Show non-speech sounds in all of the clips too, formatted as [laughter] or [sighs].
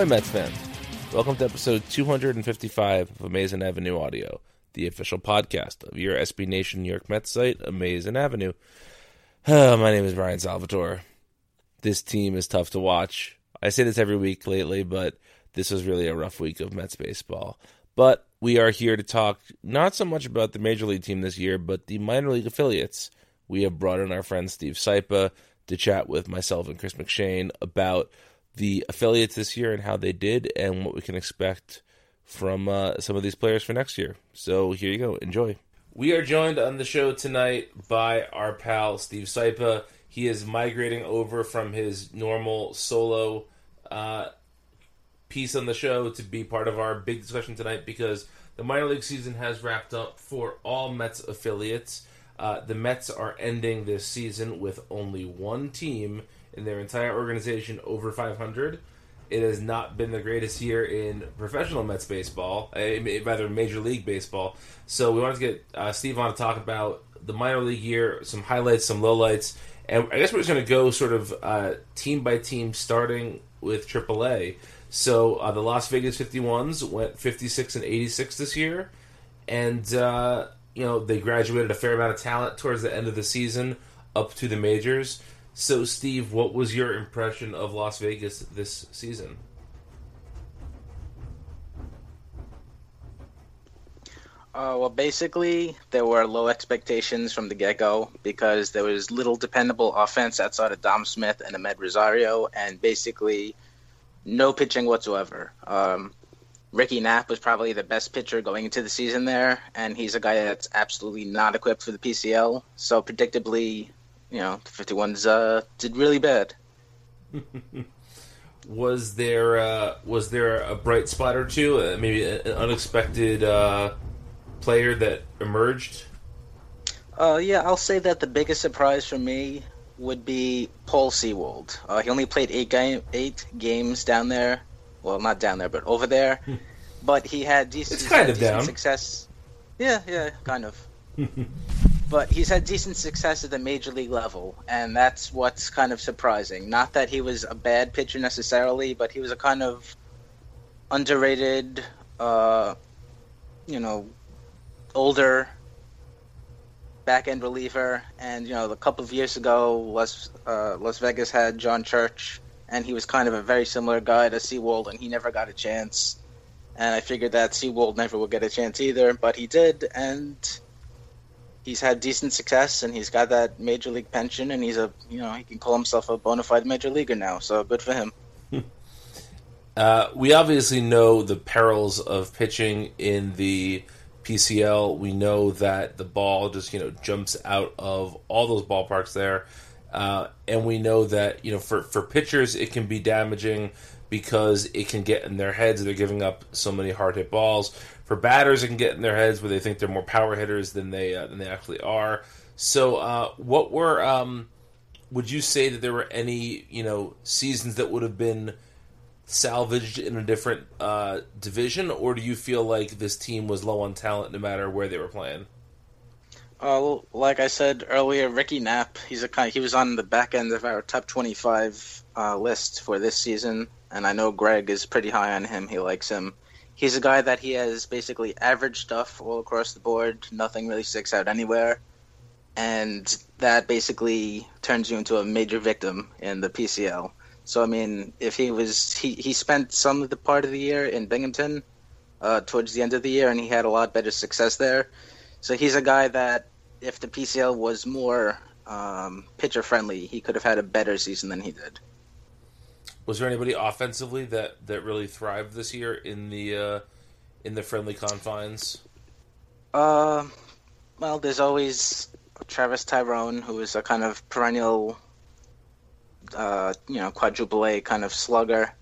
Ahoy, Mets fans. Welcome to episode 255 of Amazing Avenue Audio, the official podcast of your SB Nation New York Mets site, Amazing Avenue. Uh, [sighs] my name is Brian Salvatore. This team is tough to watch. I say this every week lately, but this was really a rough week of Mets baseball. But we are here to talk not so much about the major league team this year, but the minor league affiliates. We have brought in our friend Steve Sypa to chat with myself and Chris McShane about the affiliates this year and how they did and what we can expect from uh, some of these players for next year. So here you go. Enjoy. We are joined on the show tonight by our pal Steve Sypa. He is migrating over from his normal solo uh, piece on the show to be part of our big discussion tonight because the minor league season has wrapped up for all Mets affiliates. Uh, the Mets are ending this season with only one team in their entire organization over 500. It has not been the greatest year in professional Mets baseball, uh, rather Major League Baseball. So we wanted to get uh, Steve on to talk about the minor league year, some highlights, some lowlights, and I guess we're just going to go sort of uh, team by team, starting with AAA. So uh, the Las Vegas 51s went 56 and 86 this year, and uh, you know they graduated a fair amount of talent towards the end of the season up to the majors. So, Steve, what was your impression of Las Vegas this season? Uh, well, basically, there were low expectations from the get go because there was little dependable offense outside of Dom Smith and Amed Rosario, and basically no pitching whatsoever. Um, Ricky Knapp was probably the best pitcher going into the season there, and he's a guy that's absolutely not equipped for the PCL. So, predictably, you know, the 51s uh, did really bad. [laughs] was there uh, was there a bright spot or two? Uh, maybe an unexpected uh, player that emerged. Uh, yeah, I'll say that the biggest surprise for me would be Paul Sewald. Uh, he only played eight game eight games down there. Well, not down there, but over there. [laughs] but he had decent, It's kind of decent down. success. Yeah, yeah, kind of. [laughs] but he's had decent success at the major league level, and that's what's kind of surprising. Not that he was a bad pitcher necessarily, but he was a kind of underrated, uh, you know, older back end reliever. And you know, a couple of years ago, Las uh, Las Vegas had John Church, and he was kind of a very similar guy to Sewald, and he never got a chance. And I figured that Sewald never would get a chance either, but he did, and he's had decent success, and he's got that major league pension, and he's a you know he can call himself a bona fide major leaguer now. So good for him. Uh, we obviously know the perils of pitching in the PCL. We know that the ball just you know jumps out of all those ballparks there, uh, and we know that you know for for pitchers it can be damaging because it can get in their heads. They're giving up so many hard hit balls. For batters, it can get in their heads where they think they're more power hitters than they uh, than they actually are. So, uh, what were um, would you say that there were any you know seasons that would have been salvaged in a different uh, division, or do you feel like this team was low on talent no matter where they were playing? Uh, like I said earlier, Ricky Knapp, he's a kind. He was on the back end of our top twenty-five uh, list for this season, and I know Greg is pretty high on him. He likes him. He's a guy that he has basically average stuff all across the board. Nothing really sticks out anywhere, and that basically turns you into a major victim in the PCL. So I mean, if he was he he spent some of the part of the year in Binghamton, uh, towards the end of the year, and he had a lot better success there. So he's a guy that if the PCL was more um, pitcher friendly, he could have had a better season than he did. Was there anybody offensively that, that really thrived this year in the uh, in the friendly confines? Uh, well, there's always Travis Taijeron, who is a kind of perennial, uh, you know, quadruple A kind of slugger.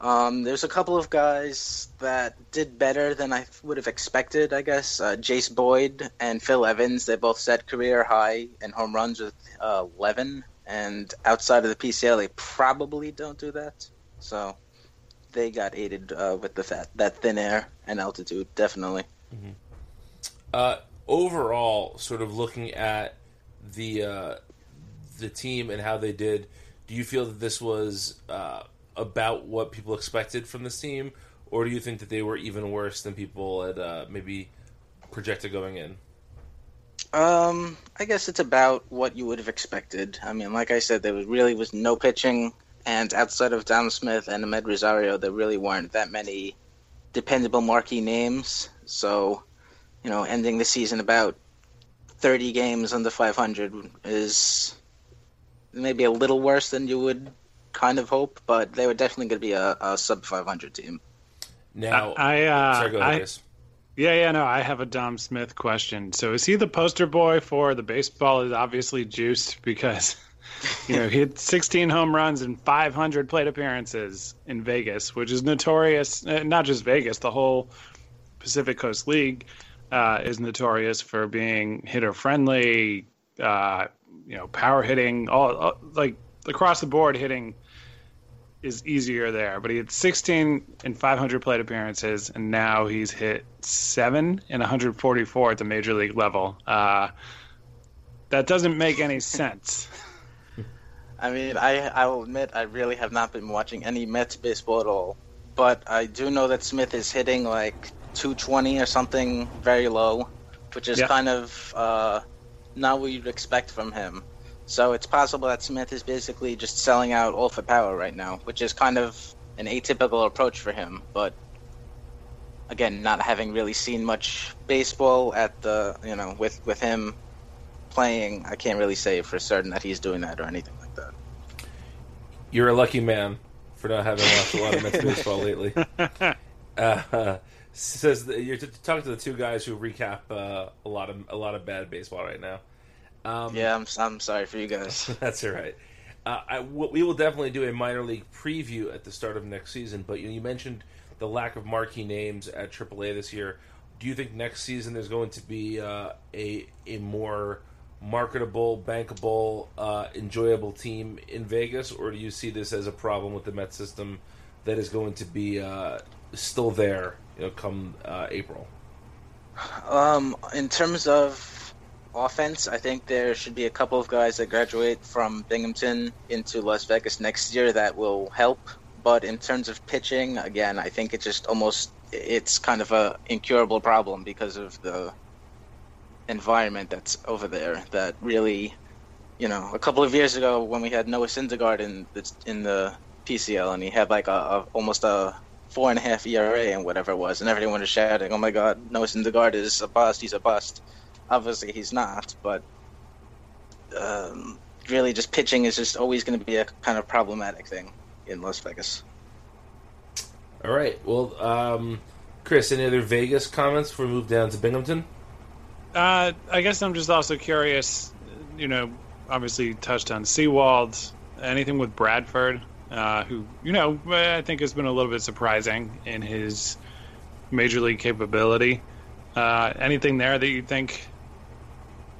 Um, there's a couple of guys that did better than I would have expected, I guess. Uh, Jayce Boyd and Phil Evans, they both set career high in home runs with uh, 11. And outside of the PCL, they probably don't do that. So they got aided uh, with the fat, that thin air and altitude, definitely. Uh, overall, sort of looking at the uh, the team and how they did, do you feel that this was uh, about what people expected from this team, or do you think that they were even worse than people had uh, maybe projected going in? Um, I guess it's about what you would have expected. I mean, like I said, there was really was no pitching, and outside of Dom Smith and Amed Rosario, there really weren't that many dependable marquee names. So, you know, ending the season about 30 games under 500 is maybe a little worse than you would kind of hope, but they were definitely going to be a, a sub 500 team. Now, I, uh, sorry, go ahead, I- Chris. Yeah, yeah, no, I have a Dom Smith question. So is he the poster boy for the baseball is obviously juiced because [laughs] you know, he had 16 home runs and 500 plate appearances in Vegas, which is notorious, uh, not just Vegas, the whole Pacific Coast League uh, is notorious for being hitter friendly, uh, you know, power hitting, all, all like across the board hitting is easier there. But he had 16 and 500 plate appearances, and now he's hit seven and 144 at the major league level. Uh, that doesn't make any [laughs] sense. I mean, I I will admit I really have not been watching any Mets baseball at all, but I do know that Smith is hitting like 220 or something very low, which is Yeah. kind of uh, not what you'd expect from him. So it's possible that Smith is basically just selling out all for power right now, which is kind of an atypical approach for him. But again, not having really seen much baseball at the you know with with him playing, I can't really say for certain that he's doing that or anything like that. You're a lucky man for not having watched a lot of Mets [laughs] baseball lately. Uh, says that you're talking to the two guys who recap uh, a lot of a lot of bad baseball right now. Um, Yeah, I'm, I'm sorry for you guys. [laughs] That's all right. Uh, I, we will definitely do a minor league preview at the start of next season. But you, you mentioned the lack of marquee names at AAA this year. Do you think next season there's going to be uh, a a more marketable, bankable, uh, enjoyable team in Vegas, or do you see this as a problem with the Met system that is going to be uh, still there, you know, come uh, April? Um, in terms of offense, I think there should be a couple of guys that graduate from Binghamton into Las Vegas next year that will help. But in terms of pitching, again, I think it's just almost it's kind of a incurable problem because of the environment that's over there. That really, you know, a couple of years ago when we had Noah Syndergaard in the, in the PCL and he had like a, a almost a four and a half ERA and whatever it was, and everyone was shouting, "Oh my God, Noah Syndergaard is a bust. He's a bust." Obviously, he's not, but um, really, just pitching is just always going to be a kind of problematic thing in Las Vegas. All right. Well, um, Chris, any other Vegas comments before we move down to Binghamton? Uh, I guess I'm just also curious. You know, obviously touched on Sewald. Anything with Bradford? uh, who you know I think has been a little bit surprising in his major league capability. Uh, anything there that you think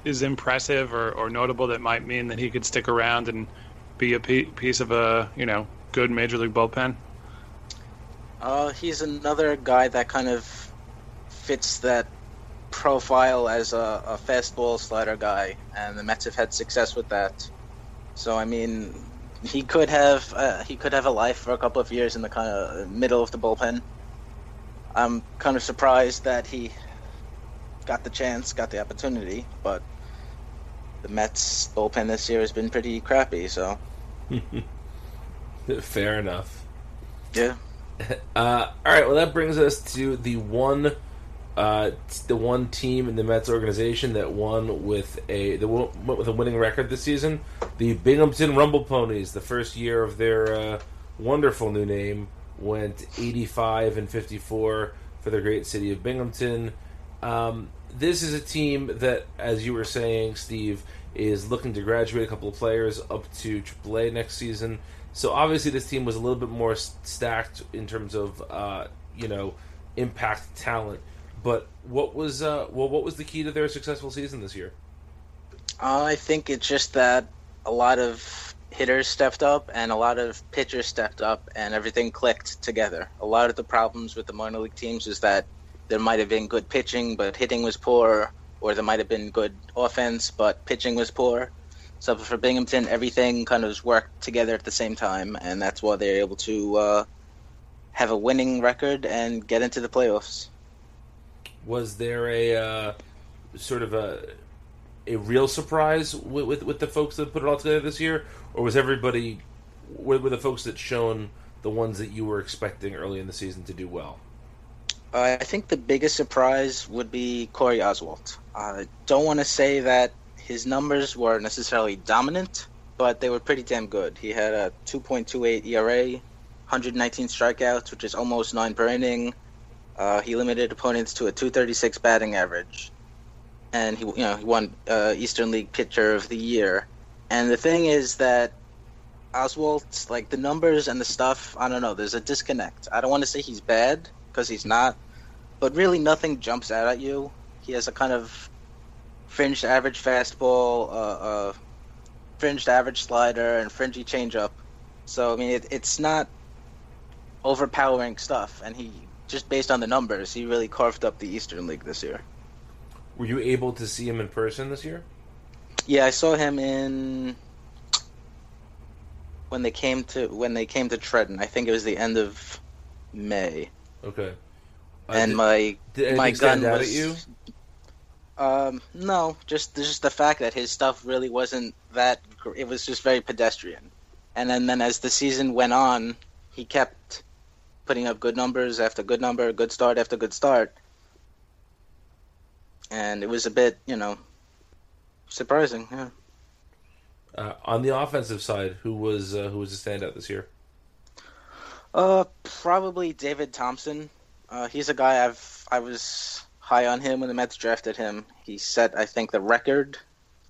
is impressive or, or notable that might mean that he could stick around and be a piece of a you know good major league bullpen? Uh, he's another guy that kind of fits that profile as a, a fastball slider guy, and the Mets have had success with that. So I mean, he could have uh, he could have a life for a couple of years in the kind of middle of the bullpen. I'm kind of surprised that he got the chance, got the opportunity, but the Mets bullpen this year has been pretty crappy. So, [laughs] fair enough. Yeah. [laughs] Uh, all right. Well, that brings us to the one uh, the one team in the Mets organization that won with a the with a winning record this season, the Binghamton Rumble Ponies. The first year of their uh, wonderful new name went 85 and 54 for the great city of Binghamton. Um, this is a team that, as you were saying, Steve, is looking to graduate a couple of players up to AAA next season. So obviously, this team was a little bit more stacked in terms of uh, you know impact talent. But what was uh, well, what was the key to their successful season this year? Uh, I think it's just that a lot of hitters stepped up and a lot of pitchers stepped up, and everything clicked together. A lot of the problems with the minor league teams is that there might have been good pitching, but hitting was poor, or there might have been good offense, but pitching was poor. So for Binghamton, everything kind of worked together at the same time, and that's why they're able to uh, have a winning record and get into the playoffs was there a uh, sort of a a real surprise with, with, with the folks that put it all together this year, or was everybody were, were the folks that shown the ones that you were expecting early in the season to do well? Uh, I think the biggest surprise would be Corey Oswalt. I don't want to say that his numbers were necessarily dominant, but they were pretty damn good. He had a 2.28 ERA, 119 strikeouts, which is almost nine per inning, uh, he limited opponents to a 236 batting average, and he you know he won uh, Eastern League Pitcher of the Year. And the thing is that Oswalt, like the numbers and the stuff, I don't know. There's a disconnect. I don't want to say he's bad because he's not, but really nothing jumps out at you. He has a kind of fringed average fastball, uh, uh, fringed average slider, and fringy changeup. So I mean, it, it's not overpowering stuff, and he just based on the numbers, he really carved up the Eastern League this year. Were you able to see him in person this year? Yeah, I saw him in when they came to when they came to Trenton. I think it was the end of May. Okay. Uh, and did, my did my gun was at you. Um, no, just just the fact that his stuff really wasn't that. It was just very pedestrian. And then, then as the season went on, he kept putting up good numbers after good number, good start after good start. And it was a bit, you know, surprising. Yeah. Uh, on the offensive side, who was uh, who was a standout this year? Uh, probably David Thompson. Uh, he's a guy I've I was high on him when the Mets drafted him. He set I think the record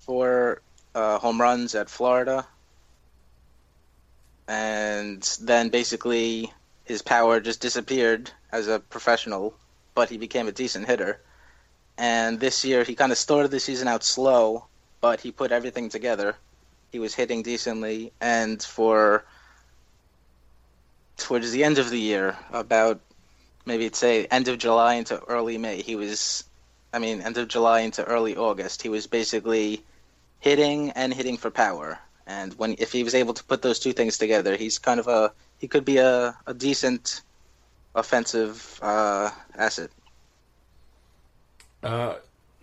for uh, home runs at Florida, and then basically his power just disappeared as a professional, but he became a decent hitter. And this year, he kind of started the season out slow, but he put everything together. He was hitting decently, and for towards the end of the year, about maybe it's say end of July into early May, he was, I mean, end of July into early August, he was basically hitting and hitting for power. And when if he was able to put those two things together, he's kind of a he could be a, a decent offensive uh, asset. Uh,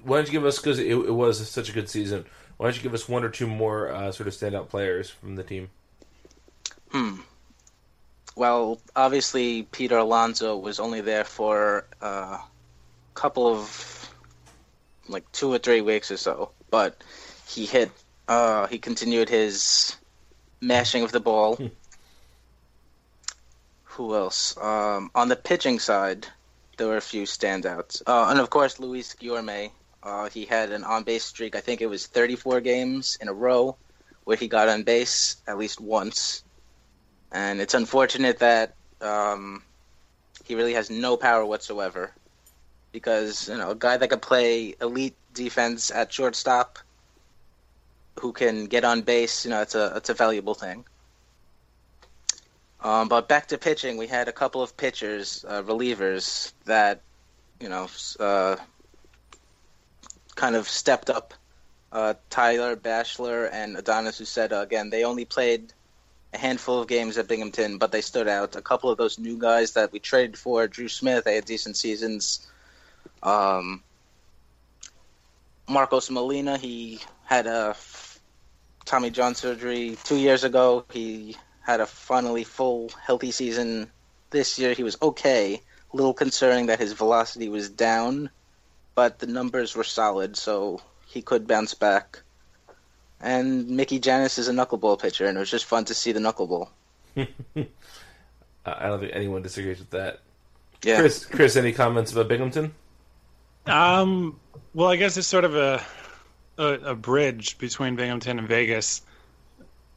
why don't you give us because it, it, was such a good season? Why don't you give us one or two more uh, sort of standout players from the team? Hmm. Well, obviously Peter Alonso was only there for a uh, couple of like two or three weeks or so, but he hit. Uh, he continued his mashing of the ball. Hmm. Who else? Um, on the pitching side, there were a few standouts, uh, and of course Luis Guillorme. Uh, he had an on-base streak. I think it was 34 games in a row where he got on base at least once, and it's unfortunate that um, he really has no power whatsoever. Because you know, a guy that could play elite defense at shortstop, who can get on base, you know, it's a it's a valuable thing. Um, but back to pitching, we had a couple of pitchers, uh, relievers that, you know, uh, kind of stepped up. Uh, Tyler Bashlor and Adonis Uceta, again, they only played a handful of games at Binghamton, but they stood out. A couple of those new guys that we traded for, Drew Smith, they had decent seasons. Um, Marcos Molina, he had a Tommy John surgery two years ago. He had a finally full healthy season this year. He was okay. A little concerning that his velocity was down, but the numbers were solid, so he could bounce back. And Mickey Jannis is a knuckleball pitcher, and it was just fun to see the knuckleball. [laughs] I don't think anyone disagrees with that. Yeah. Chris, Chris, any comments about Binghamton? Um, well, I guess it's sort of a, a, a bridge between Binghamton and Vegas.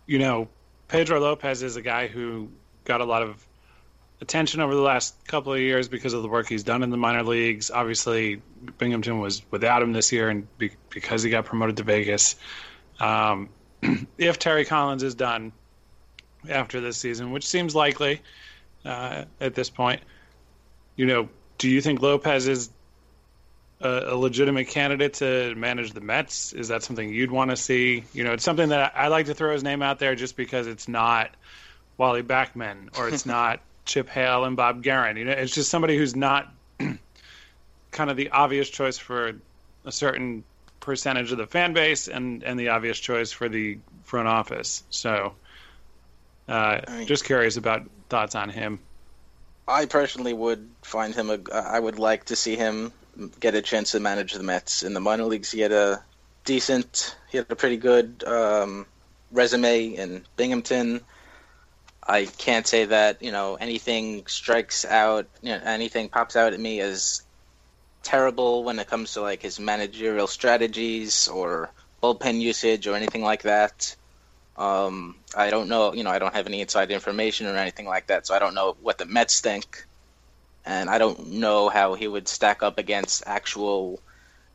You know, Pedro Lopez is a guy who got a lot of attention over the last couple of years because of the work he's done in the minor leagues. Obviously, Binghamton was without him this year, and be, because he got promoted to Vegas. Um, [clears throat] if Terry Collins is done after this season, which seems likely uh, at this point, you know, do you think Lopez is a, a, legitimate candidate to manage the Mets? Is that something you'd want to see? You know, it's something that I, I like to throw his name out there just because it's not Wally Backman or it's [laughs] not Chip Hale and Bob Geren. You know, it's just somebody who's not [clears throat] kind of the obvious choice for a certain percentage of the fan base and and the obvious choice for the front office. So, uh, mean, just curious about thoughts on him. I personally would find him a. I would like to see him get a chance to manage the Mets in the minor leagues. He had a decent, he had a pretty good um, resume in Binghamton. I can't say that you know anything strikes out, you know, anything pops out at me as terrible when it comes to like his managerial strategies or bullpen usage or anything like that. Um, I don't know, you know, I don't have any inside information or anything like that, so I don't know what the Mets think and I don't know how he would stack up against actual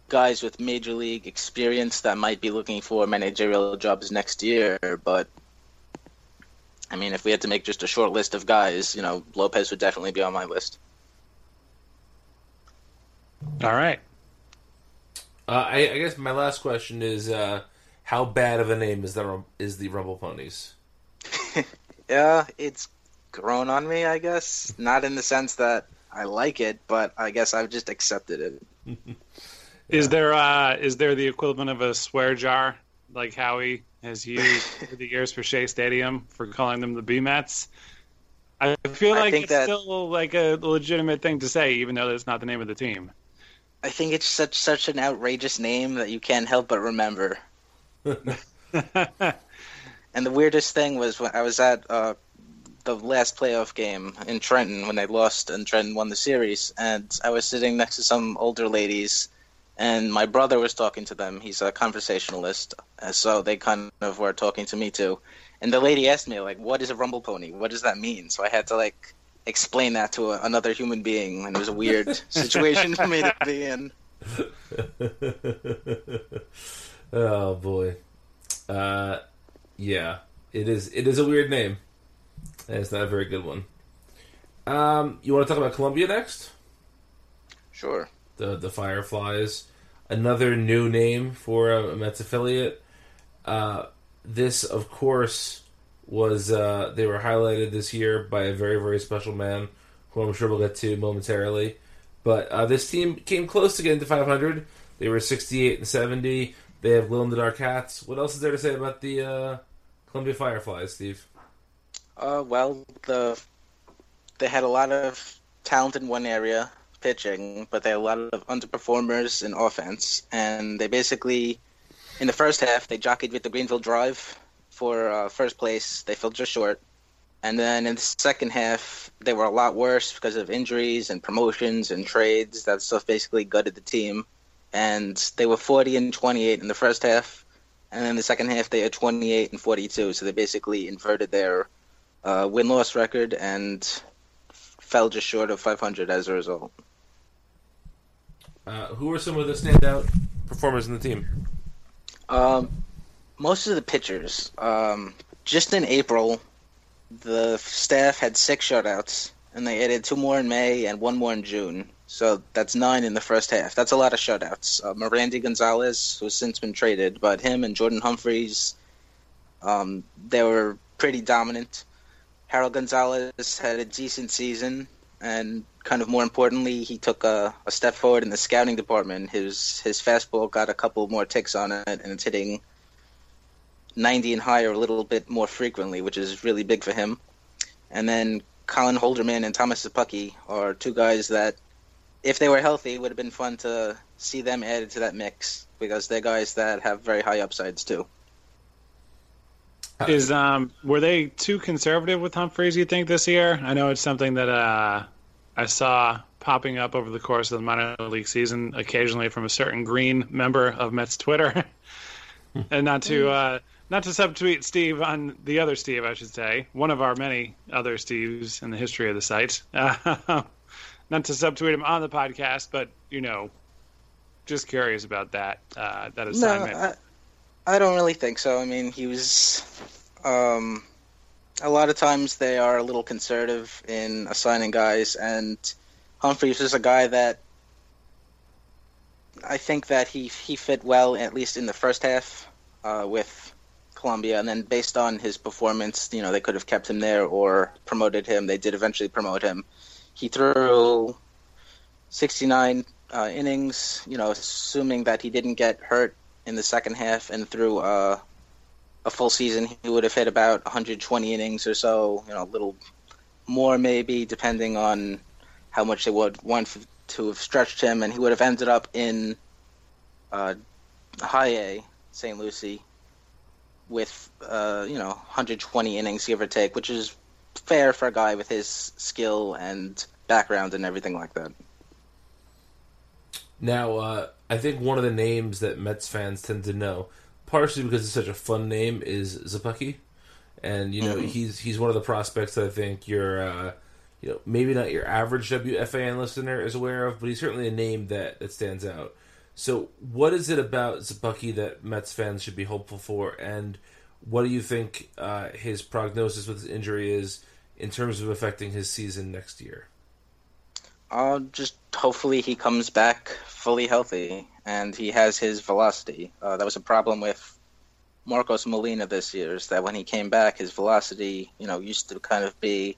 guys with major league experience that might be looking for managerial jobs next year. But I mean, if we had to make just a short list of guys, you know, Lopez would definitely be on my list. All right. Uh, I, I, guess my last question is, uh, how bad of a name is the is the Rumble Ponies? [laughs] yeah, it's grown on me. I guess not in the sense that I like it, but I guess I've just accepted it. [laughs] yeah. Is there uh, is there the equivalent of a swear jar like Howie has used [laughs] over the years for Shea Stadium for calling them the B Mets? I feel like I it's that, still like a legitimate thing to say, even though that's not the name of the team. I think it's such such an outrageous name that you can't help but remember. [laughs] and the weirdest thing was when I was at uh, the last playoff game in Trenton when they lost and Trenton won the series, and I was sitting next to some older ladies, and my brother was talking to them. He's a conversationalist, so they kind of were talking to me too. And the lady asked me like, "What is a rumble pony? What does that mean?" So I had to like explain that to a, another human being, and it was a weird [laughs] situation for me to be in. [laughs] Oh boy. Uh, yeah, it is. It is a weird name. And it's not a very good one. Um, you want to talk about Columbia next? Sure. The the Fireflies, another new name for a Mets affiliate. Uh, this, of course, was uh, they were highlighted this year by a very very special man, who I'm sure we'll get to momentarily. But uh, this team came close to getting to 500. They were 68 and 70. They have glow in the dark hats. What else is there to say about the uh, Columbia Fireflies, Steve? Uh, well, the they had a lot of talent in one area, pitching, but they had a lot of underperformers in offense, and they basically, in the first half, they jockeyed with the Greenville Drive for uh, first place. They fell just short, and then in the second half, they were a lot worse because of injuries and promotions and trades. That stuff basically gutted the team, and they were 40 and 28 in the first half, and then the second half they are 28 and 42. So they basically inverted their uh, win loss record and fell just short of 500 as a result. Uh, who are some of the standout performers in the team? Um, most of the pitchers. Um, just in April, the staff had six shutouts, and they added two more in May and one more in June. So that's nine in the first half. That's a lot of shutouts. Uh, Merandy Gonzalez, who's since been traded, but him and Jordan Humphreys, um, they were pretty dominant. Harold Gonzalez had a decent season, and kind of more importantly, he took a, a step forward in the scouting department. His his fastball got a couple more ticks on it, and it's hitting 90 and higher a little bit more frequently, which is really big for him. And then Colin Holderman and Thomas Szapucki are two guys that, if they were healthy, would have been fun to see them added to that mix because they're guys that have very high upsides too. Is um were they too conservative with Humphreys? You think this year? I know it's something that uh, I saw popping up over the course of the minor league season, occasionally from a certain green member of Mets Twitter, [laughs] and not to uh, not to subtweet Steve on the other Steve, I should say, one of our many other Steves in the history of the site. Uh, [laughs] not to subtweet him on the podcast, but you know, just curious about that uh, that assignment. No, I, I don't really think so. I mean, he was. Um, a lot of times they are a little conservative in assigning guys, and Humphreys is a guy that I think that he he fit well at least in the first half uh, with Columbia, and then based on his performance, you know, they could have kept him there or promoted him. They did eventually promote him. He threw 69 uh, innings, you know, assuming that he didn't get hurt in the second half and through uh, a full season, he would have hit about 120 innings or so, you know, a little more maybe, depending on how much they would want to have stretched him, and he would have ended up in uh, high A, St. Lucie, with, uh, you know, 120 innings, give or take, which is fair for a guy with his skill and background and everything like that. Now, uh, I think one of the names that Mets fans tend to know, partially because it's such a fun name, is Szapucki, and you know Mhm. he's he's one of the prospects that I think you're, uh, you know, maybe not your average WFAN listener is aware of, but he's certainly a name that that stands out. So, what is it about Szapucki that Mets fans should be hopeful for, and what do you think uh, his prognosis with his injury is in terms of affecting his season next year? Uh, just hopefully he comes back fully healthy and he has his velocity. Uh, that was a problem with Marcos Molina this year, is that when he came back, his velocity, you know, used to kind of be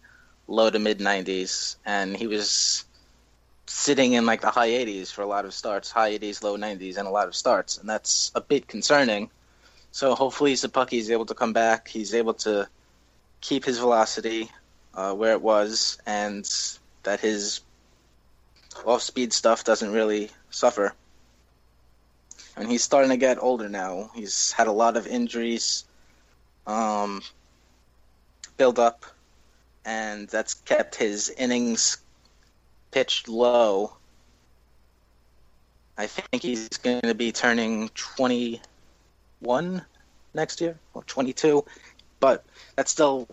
low to mid 90s, and he was sitting in like the high 80s for a lot of starts, high 80s, low 90s, and a lot of starts, and that's a bit concerning. So hopefully Szapucki is able to come back. He's able to keep his velocity uh, where it was, and that his off speed stuff doesn't really suffer. And he's starting to get older now. He's had a lot of injuries um, build up, and that's kept his innings pitched low. I think he's going to be turning 21 next year, or 22, but that's still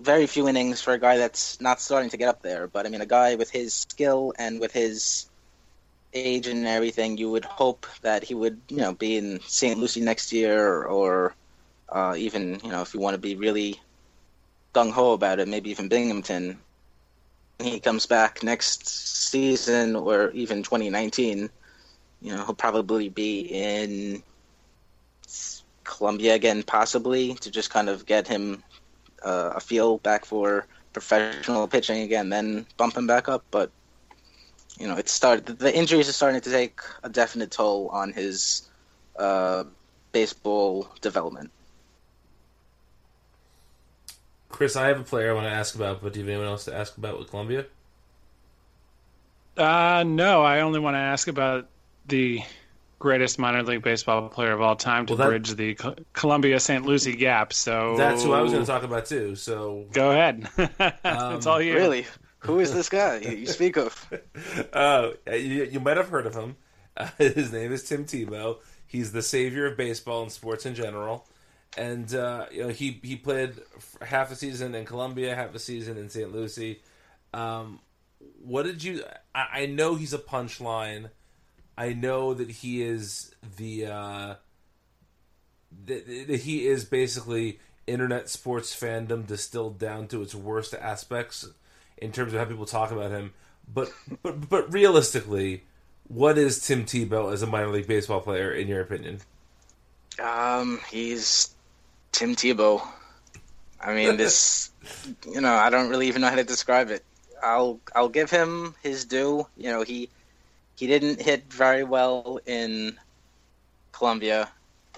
very few innings for a guy that's not starting to get up there. But I mean, a guy with his skill and with his age and everything, you would hope that he would, you know, be in St. Lucie next year, or uh, even, you know, if you want to be really gung ho about it, maybe even Binghamton. He comes back next season, or even 2019. You know, he'll probably be in Columbia again, possibly to just kind of get him uh, a feel back for professional pitching again, then bump him back up. But you know, it started. The injuries are starting to take a definite toll on his uh, baseball development. Chris, I have a player I want to ask about, but do you have anyone else to ask about with Columbia? Uh, no, I only want to ask about the greatest minor league baseball player of all time to Well, that- bridge the Columbia St. Lucie gap. So That's who I was going to talk about too. So, Go ahead. [laughs] it's all you. Really, who is this guy you, you speak of? [laughs] uh, you, you might have heard of him. Uh, [laughs] his name is Tim Tebow. He's the savior of baseball and sports in general. And uh, you know, he he played half a season in Columbia, half a season in St. Lucie. Um, what did you? I, I know he's a punchline. I know that he is the uh, that he is basically internet sports fandom distilled down to its worst aspects in terms of how people talk about him. But but but realistically, what is Tim Tebow as a minor league baseball player in your opinion? Um, he's Tim Tebow. I mean, this, you know, I don't really even know how to describe it. I'll I'll give him his due. You know, he he didn't hit very well in Columbia,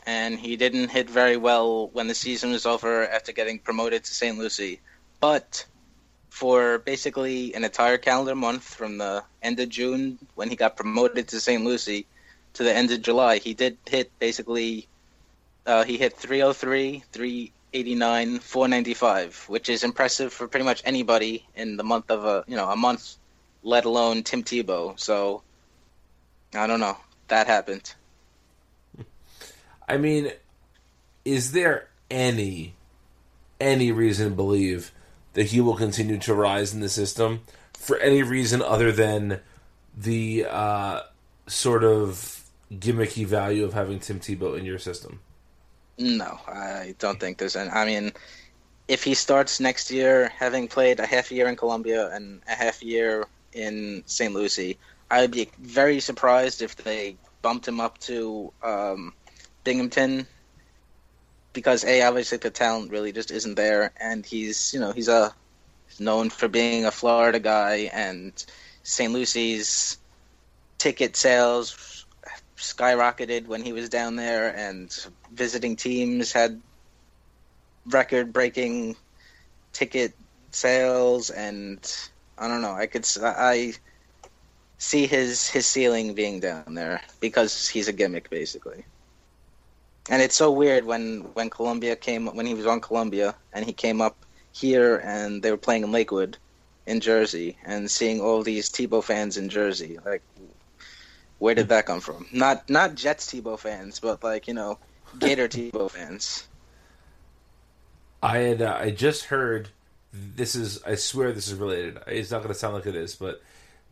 and he didn't hit very well when the season was over after getting promoted to St. Lucie. But for basically an entire calendar month from the end of June when he got promoted to St. Lucie to the end of July, he did hit basically uh, he hit 303, 389, 495, which is impressive for pretty much anybody in the month of a you know a month, let alone Tim Tebow. So I don't know. That happened. I mean, is there any any reason to believe that he will continue to rise in the system for any reason other than the uh, sort of gimmicky value of having Tim Tebow in your system? No, I don't think there's any. I mean, if he starts next year, having played a half year in Columbia and a half year in St. Lucie, I'd be very surprised if they bumped him up to um, Binghamton because a obviously the talent really just isn't there, and he's you know he's a he's known for being a Florida guy, and St. Lucie's ticket sales skyrocketed when he was down there, and visiting teams had record breaking ticket sales, and I don't know. I could I see his his ceiling being down there because he's a gimmick basically. And it's so weird when when Columbia came when he was on Columbia and he came up here and they were playing in Lakewood in Jersey and seeing all these Tebow fans in Jersey like where did that come from? Not not Jets Tebow fans, but like, you know, Gator Tebow fans. I had uh, I just heard this is I swear this is related. It's not going to sound like it is, but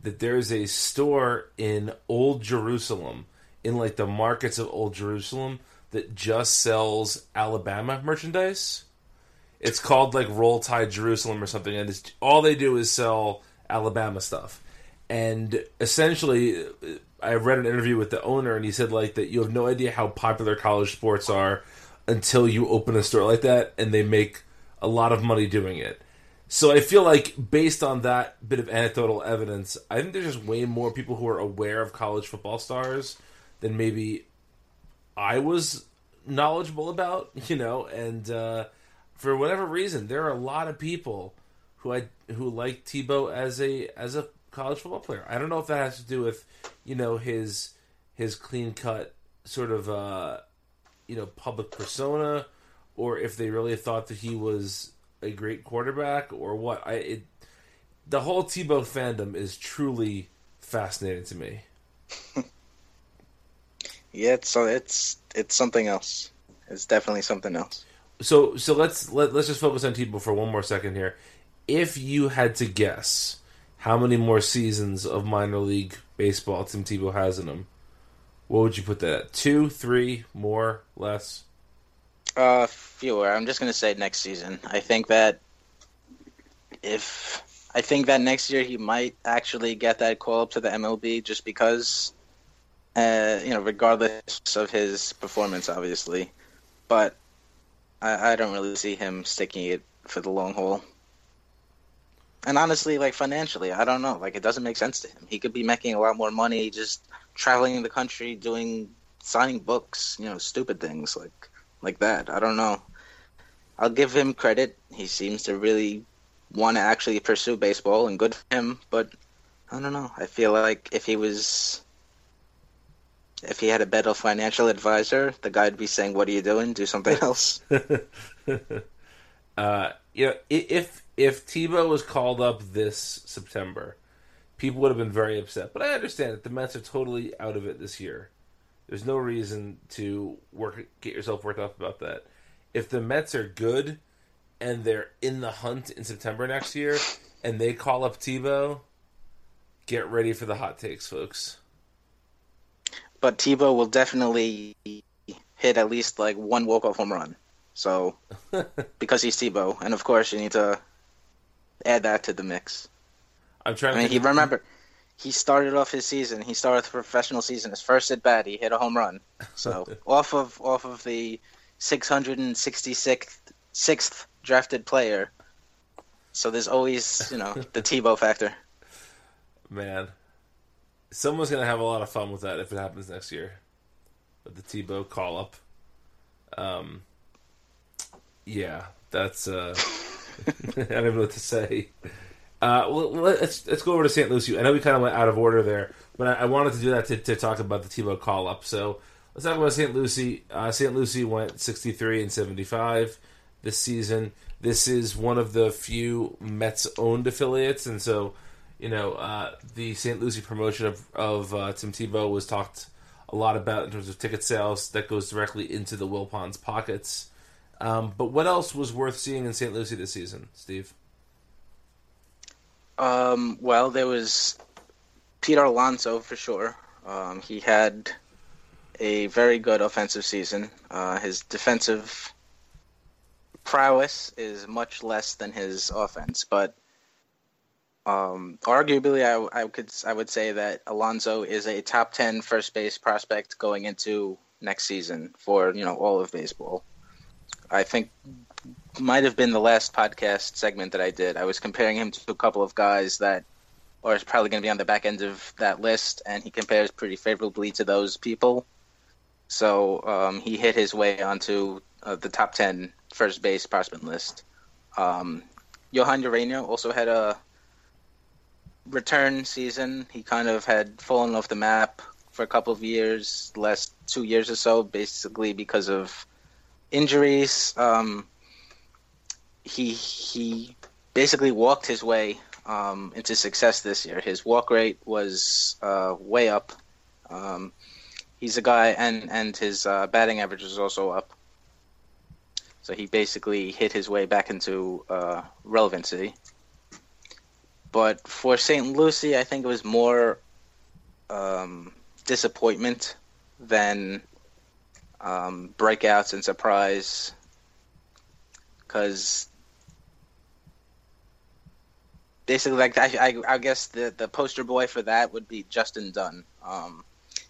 that there's a store in Old Jerusalem in like the markets of Old Jerusalem that just sells Alabama merchandise. It's called like Roll Tide Jerusalem or something, and it's, all they do is sell Alabama stuff. And essentially, I read an interview with the owner, and he said like that you have no idea how popular college sports are until you open a store like that, and they make a lot of money doing it. So I feel like based on that bit of anecdotal evidence, I think there's just way more people who are aware of college football stars than maybe I was knowledgeable about, [laughs] you know, and uh, for whatever reason, there are a lot of people who I who like Tebow as a as a college football player. I don't know if that has to do with you know his his clean cut sort of uh, you know public persona, or if they really thought that he was a great quarterback, or what. I it, the whole Tebow fandom is truly fascinating to me. [laughs] Yeah, it's so it's it's something else. It's definitely something else. So so let's let, let's just focus on Tebow for one more second here. If you had to guess how many more seasons of minor league baseball Tim Tebow has in him. What would you put that at? Two, three, more, less? Uh, fewer. I'm just gonna say next season. I think that if I think that next year he might actually get that call up to the MLB just because, uh, you know, regardless of his performance, obviously, but I, I don't really see him sticking it for the long haul. And honestly, like financially, I don't know. Like it doesn't make sense to him. He could be making a lot more money just traveling the country, doing signing books, you know, stupid things like like that. I don't know. I'll give him credit. He seems to really want to actually pursue baseball, and good for him. But I don't know. I feel like if he was, if he had a better financial advisor, the guy would be saying, "What are you doing? Do something [laughs] else." [laughs] uh, you know, if if Tebow was called up this September, people would have been very upset. But I understand that the Mets are totally out of it this year. There's no reason to work get yourself worked up about that. If the Mets are good and they're in the hunt in September next year, and they call up Tebow, get ready for the hot takes, folks. But Tebow will definitely hit at least like one walk off home run. So [laughs] because he's Tebow, and of course you need to add that to the mix. I'm trying. I mean, he remember he started off his season. He started the professional season. His first at bat, he hit a home run. So [laughs] off of off of the 666th sixth drafted player. So there's always you know the [laughs] Tebow factor. Man, someone's gonna have a lot of fun with that if it happens next year. With the Tebow call up. Um. Yeah, that's. uh [laughs] I don't know what to say. Uh, well, let's let's go over to St. Lucie. I know we kind of went out of order there, but I, I wanted to do that to, to talk about the Tebow call up. So let's talk about St. Lucie. Uh, St. Lucie went 63 and 75 this season. This is one of the few Mets owned affiliates, and so you know uh, the St. Lucie promotion of of uh, Tim Tebow was talked a lot about in terms of ticket sales. That goes directly into the Wilpons' pockets. Um, but what else was worth seeing in St. Lucie this season, Steve? Um, well, there was Peter Alonso for sure. Um, he had a very good offensive season. Uh, his defensive prowess is much less than his offense, but um, arguably, I, I could I would say that Alonso is a top 10 first base prospect going into next season for you know all of baseball. I think might have been the last podcast segment that I did. I was comparing him to a couple of guys that are probably going to be on the back end of that list, and he compares pretty favorably to those people. So um, he hit his way onto uh, the top 10 first base prospect list. Um, Jhoan Urena also had a return season. He kind of had fallen off the map for a couple of years, last two years or so, basically because of injuries. Um, he he basically walked his way um, into success this year. His walk rate was uh, way up. Um, he's a guy, and and his uh, batting average was also up. So he basically hit his way back into uh, relevancy. But for St. Lucie, I think it was more um, disappointment than um, breakouts and surprise. Because basically, like I, I, I, guess the the poster boy for that would be Justin Dunn. Um,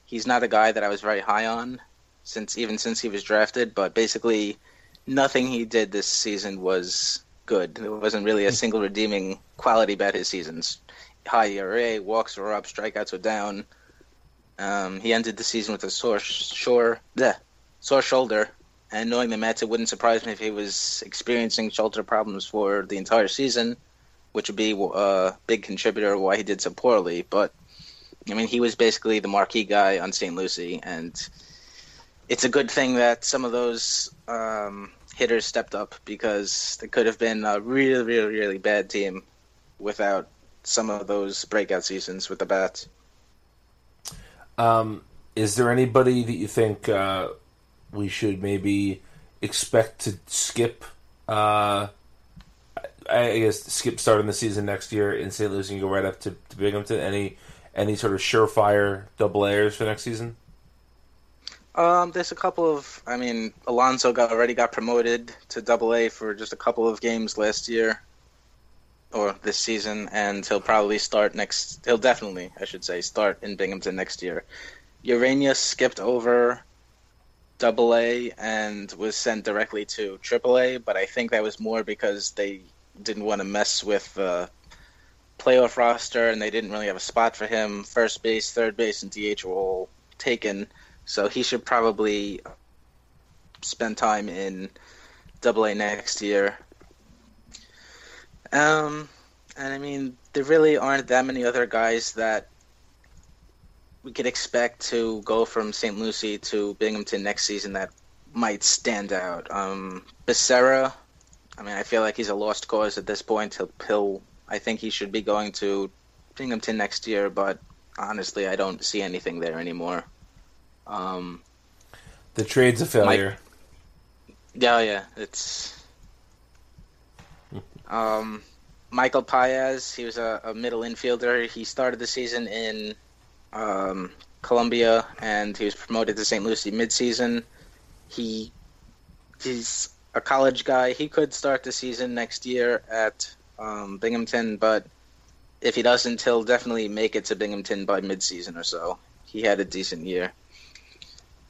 he's not a guy that I was very high on since even since he was drafted, but basically nothing he did this season was good. There wasn't really a hmm. single redeeming quality about his seasons. High ERA, walks were up, strikeouts were down. Um, he ended the season with a sore, sore, bleh, sore shoulder, and knowing the Mets, it wouldn't surprise me if he was experiencing shoulder problems for the entire season which would be a big contributor why he did so poorly. But I mean, he was basically the marquee guy on St. Lucie, and it's a good thing that some of those um, hitters stepped up because they could have been a really, really, really bad team without some of those breakout seasons with the bats. Um, is there anybody that you think uh, we should maybe expect to skip? Uh, I guess skip starting the season next year in St. Louis and go right up to, to Binghamton. Any any sort of surefire double A's for next season? Um, there's a couple of. I mean, Alonso got already got promoted to Double A for just a couple of games last year, or this season, and he'll probably start next. He'll definitely, I should say, start in Binghamton next year. Urena skipped over Double A and was sent directly to Triple A, but I think that was more because they didn't want to mess with the playoff roster, and they didn't really have a spot for him. First base, third base, and DH were all taken. So he should probably spend time in Double A next year. Um, and I mean, there really aren't that many other guys that we could expect to go from St. Lucie to Binghamton next season that might stand out. Um, Becerra, I mean, I feel like he's a lost cause at this point. He'll, he'll, I think he should be going to Binghamton next year, but honestly, I don't see anything there anymore. Um, The trade's a failure. yeah, yeah, it's. Um, Michael Paez, he was a, a middle infielder. He started the season in um, Columbia, and he was promoted to St. Lucie midseason. He he's a college guy. He could start the season next year at um, Binghamton, but if he doesn't, he'll definitely make it to Binghamton by midseason or so. He had a decent year.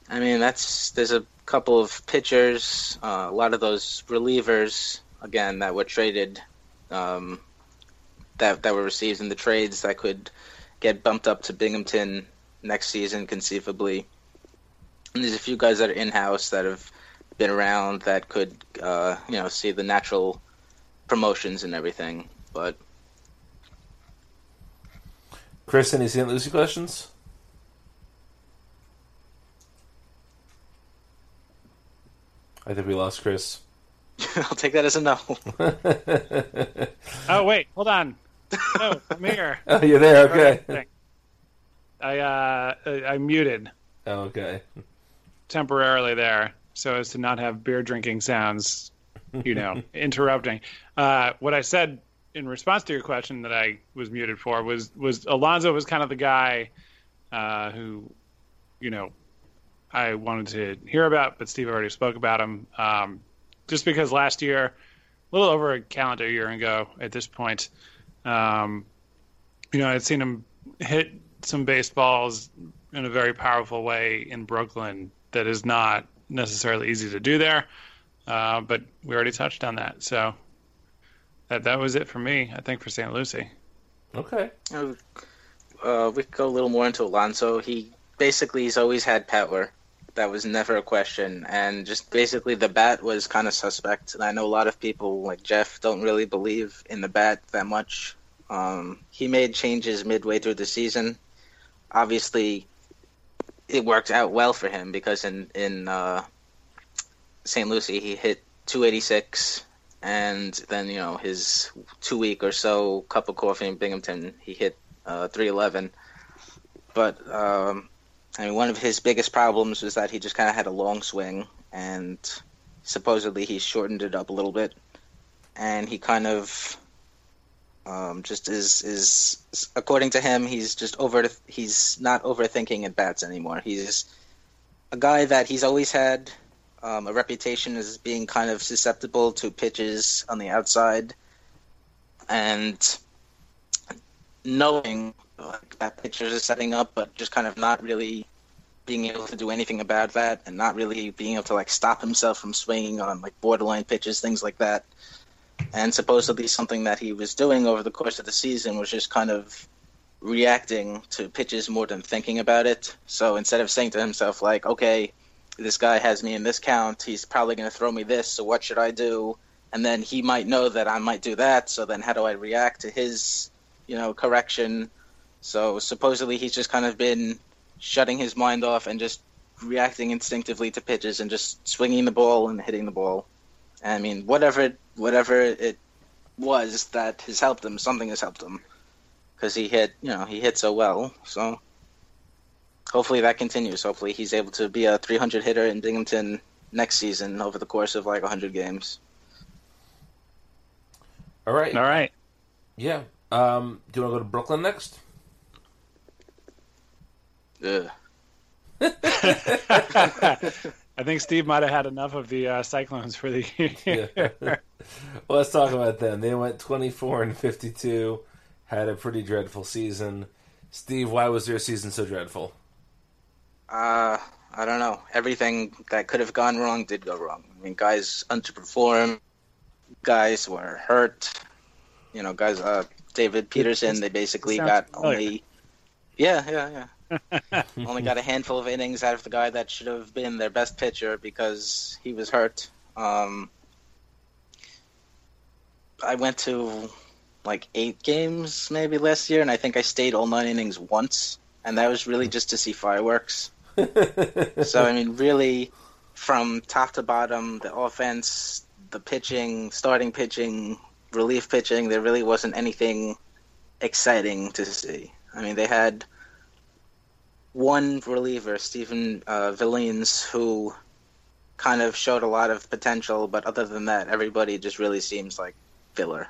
I mean, that's there's a couple of pitchers, uh, a lot of those relievers again that were traded, um, that that were received in the trades that could get bumped up to Binghamton next season conceivably. And there's a few guys that are in house that have been around that could, uh, you know, see the natural promotions and everything. But Chris, any St. Lucie questions? I think we lost Chris. [laughs] I'll take that as a no. [laughs] Oh wait, hold on. No, I'm here. [laughs] Oh, you're there. Okay. I uh, I muted Oh, okay. temporarily there so as to not have beer drinking sounds, you know, [laughs] interrupting. Uh, what I said in response to your question that I was muted for was was Alonso was kind of the guy uh, who, you know, I wanted to hear about, but Steve already spoke about him. Um, just because last year, a little over a calendar year ago at this point, um, you know, I'd seen him hit some baseballs in a very powerful way in Brooklyn that is not necessarily easy to do there. Uh, but we already touched on that. So that that was it for me, I think, for St. Lucie. Okay. Uh, we could go a little more into Alonso. He basically he's always had power. That was never a question, and just basically the bat was kind of suspect. And I know a lot of people like Jeff don't really believe in the bat that much. Um, he made changes midway through the season. Obviously, it worked out well for him because in in uh, St. Lucie he hit 286, and then you know his two week or so cup of coffee in Binghamton he hit uh, 311. But um, I mean, one of his biggest problems was that he just kind of had a long swing, and supposedly he shortened it up a little bit, and he kind of um, just is is according to him, he's just over. He's not overthinking at bats anymore. He's a guy that he's always had um, a reputation as being kind of susceptible to pitches on the outside, and knowing like, that pitchers are setting up, but just kind of not really being able to do anything about that, and not really being able to like stop himself from swinging on like borderline pitches, things like that. And supposedly something that he was doing over the course of the season was just kind of reacting to pitches more than thinking about it. So instead of saying to himself like, okay, this guy has me in this count, he's probably going to throw me this, so what should I do? And then he might know that I might do that, so then how do I react to his, you know, correction? So supposedly he's just kind of been shutting his mind off and just reacting instinctively to pitches and just swinging the ball and hitting the ball. I mean, whatever whatever it was that has helped him, something has helped him because he hit, you know, he hit so well. So hopefully that continues. Hopefully he's able to be a 300 hitter in Binghamton next season over the course of like 100 games. All right. All right. Yeah. Um, do you want to go to Brooklyn next? Ugh. [laughs] I think Steve might have had enough of the uh, Cyclones for the year. [laughs] Yeah. well, let's talk about them. They went 24 and 52, had a pretty dreadful season. Steve, why was their season so dreadful? Uh, I don't know. Everything that could have gone wrong did go wrong. I mean, guys underperformed. Guys were hurt. You know, guys. Uh, David Peterson. They basically sounds got familiar. only. Yeah, yeah, yeah. [laughs] only got a handful of innings out of the guy that should have been their best pitcher because he was hurt. Um, I went to like eight games maybe last year, and I think I stayed all nine innings once, and that was really just to see fireworks. [laughs] so I mean, really, from top to bottom, the offense, the pitching, starting pitching, relief pitching, there really wasn't anything exciting to see. I mean, they had one reliever, Stephen uh, who kind of showed a lot of potential, but other than that, everybody just really seems like filler.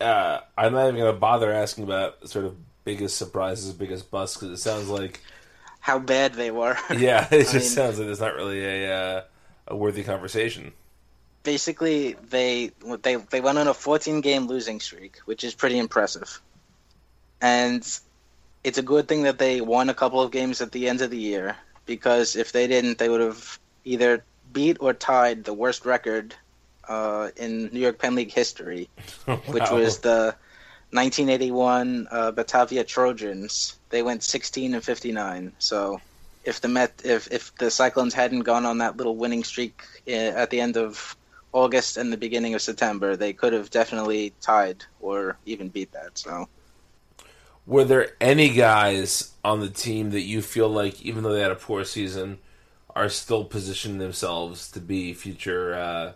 Uh, I'm not even going to bother asking about sort of biggest surprises, biggest busts, because it sounds like, How bad they were. [laughs] yeah, it just mean- sounds like it's not really a uh, a worthy conversation. basically they they they went on a 14 game losing streak, which is pretty impressive. And it's a good thing that they won a couple of games at the end of the year because if they didn't, they would have either beat or tied the worst record uh, in New York Penn League history, [laughs] which was the 1981 uh, Batavia Trojans. They went 16 and 59. So if the Met, if if the Cyclones hadn't gone on that little winning streak uh, at the end of August and the beginning of September, they could have definitely tied or even beat that. So Were there any guys on the team that you feel like, even though they had a poor season, are still positioning themselves to be future uh,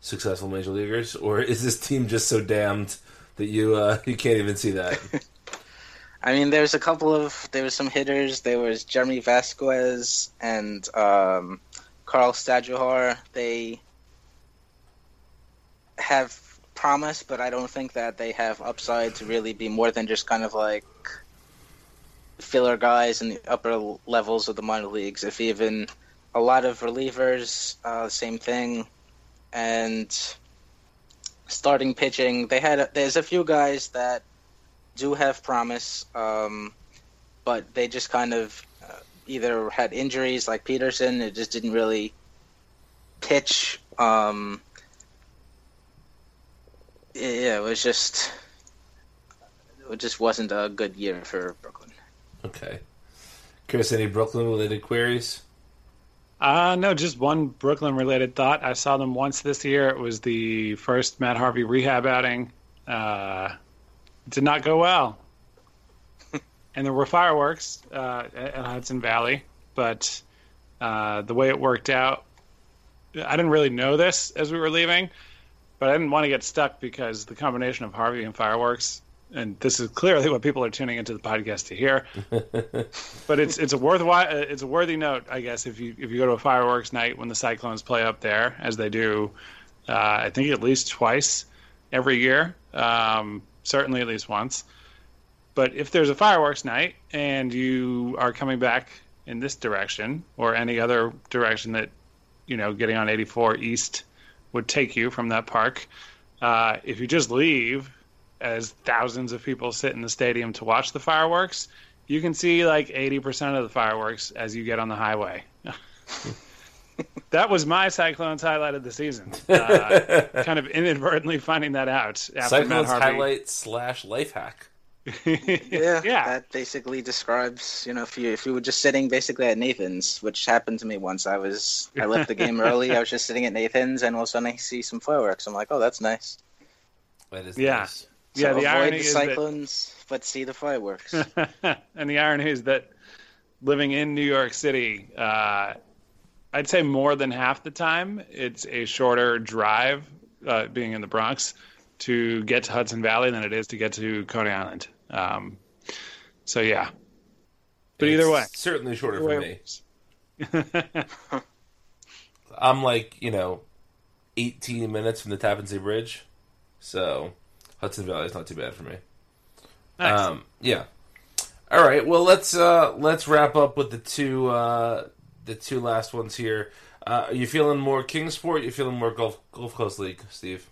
successful major leaguers, or is this team just so damned that you uh, [laughs] you can't even see that? [laughs] I mean, there's a couple of there was some hitters. There was Jeremy Vasquez and um, Carl Stajduhar. They have promise, but I don't think that they have upside to really be more than just kind of like filler guys in the upper levels of the minor leagues. If even a lot of relievers, uh, same thing, and starting pitching. They had there's a few guys that do have promise, um, but they just kind of uh, either had injuries like Peterson. It just didn't really pitch. Um, yeah, it was just it just wasn't a good year for Brooklyn. Okay, Chris, any Brooklyn related queries? Uh, no, just one Brooklyn related thought. I saw them once this year. It was the first Matt Harvey rehab outing. Uh, did not go well. [laughs] and there were fireworks uh, at Hudson Valley, but uh, the way it worked out, I didn't really know this as we were leaving, but I didn't want to get stuck because the combination of Harvey and fireworks, and this is clearly what people are tuning into the podcast to hear [laughs] but it's it's a worthwhile it's a worthy note, I guess, if you if you go to a fireworks night when the Cyclones play up there, as they do, uh, I think at least twice every year, um, certainly at least once. But if there's a fireworks night and you are coming back in this direction or any other direction that you know getting on 84 East would take you from that park, uh, if you just leave as thousands of people sit in the stadium to watch the fireworks, you can see like 80% of the fireworks as you get on the highway. [laughs] that was my Cyclones highlight of the season. [laughs] Uh, kind of inadvertently finding that out after Cyclones Harvey. highlight slash life hack. [laughs] Yeah, Yeah. That basically describes, you know, if you if you were just sitting basically at Nathan's, which happened to me once. I was I left the game early. I was just sitting at Nathan's, and all of a sudden I see some fireworks. I'm like, oh, that's nice. That is Yeah. nice. So Yeah, the avoid irony the is that- cyclones, but see the fireworks. [laughs] and the irony is that living in New York City, uh, I'd say more than half the time, it's a shorter drive, uh, being in the Bronx, to get to Hudson Valley than it is to get to Coney Island. Um, so yeah, but either way, certainly shorter for me. [laughs] I'm like, you know, 18 minutes from the Tappan Zee Bridge, so Hudson Valley is not too bad for me. nice. Um, yeah. All right. Well, let's uh, let's wrap up with the two uh, the two last ones here. Uh, are you feeling more Kingsport? You feeling more Gulf Gulf Coast League, Steve?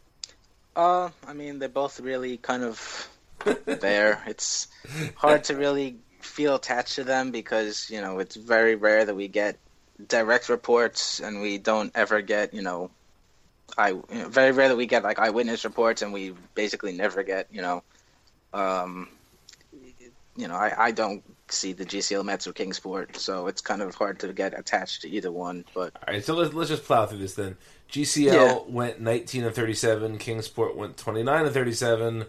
Uh, I mean, they're both really kind of [laughs] there. It's hard to really feel attached to them because you know it's very rare that we get direct reports and we don't ever get you know I you know, very rarely we get like eyewitness reports and we basically never get you know um you know I, I don't see the GCL Mets or Kingsport so it's kind of hard to get attached to either one but All right. So let's let's just plow through this then. GCL Yeah. went 19 and 37. Kingsport went 29 and 37.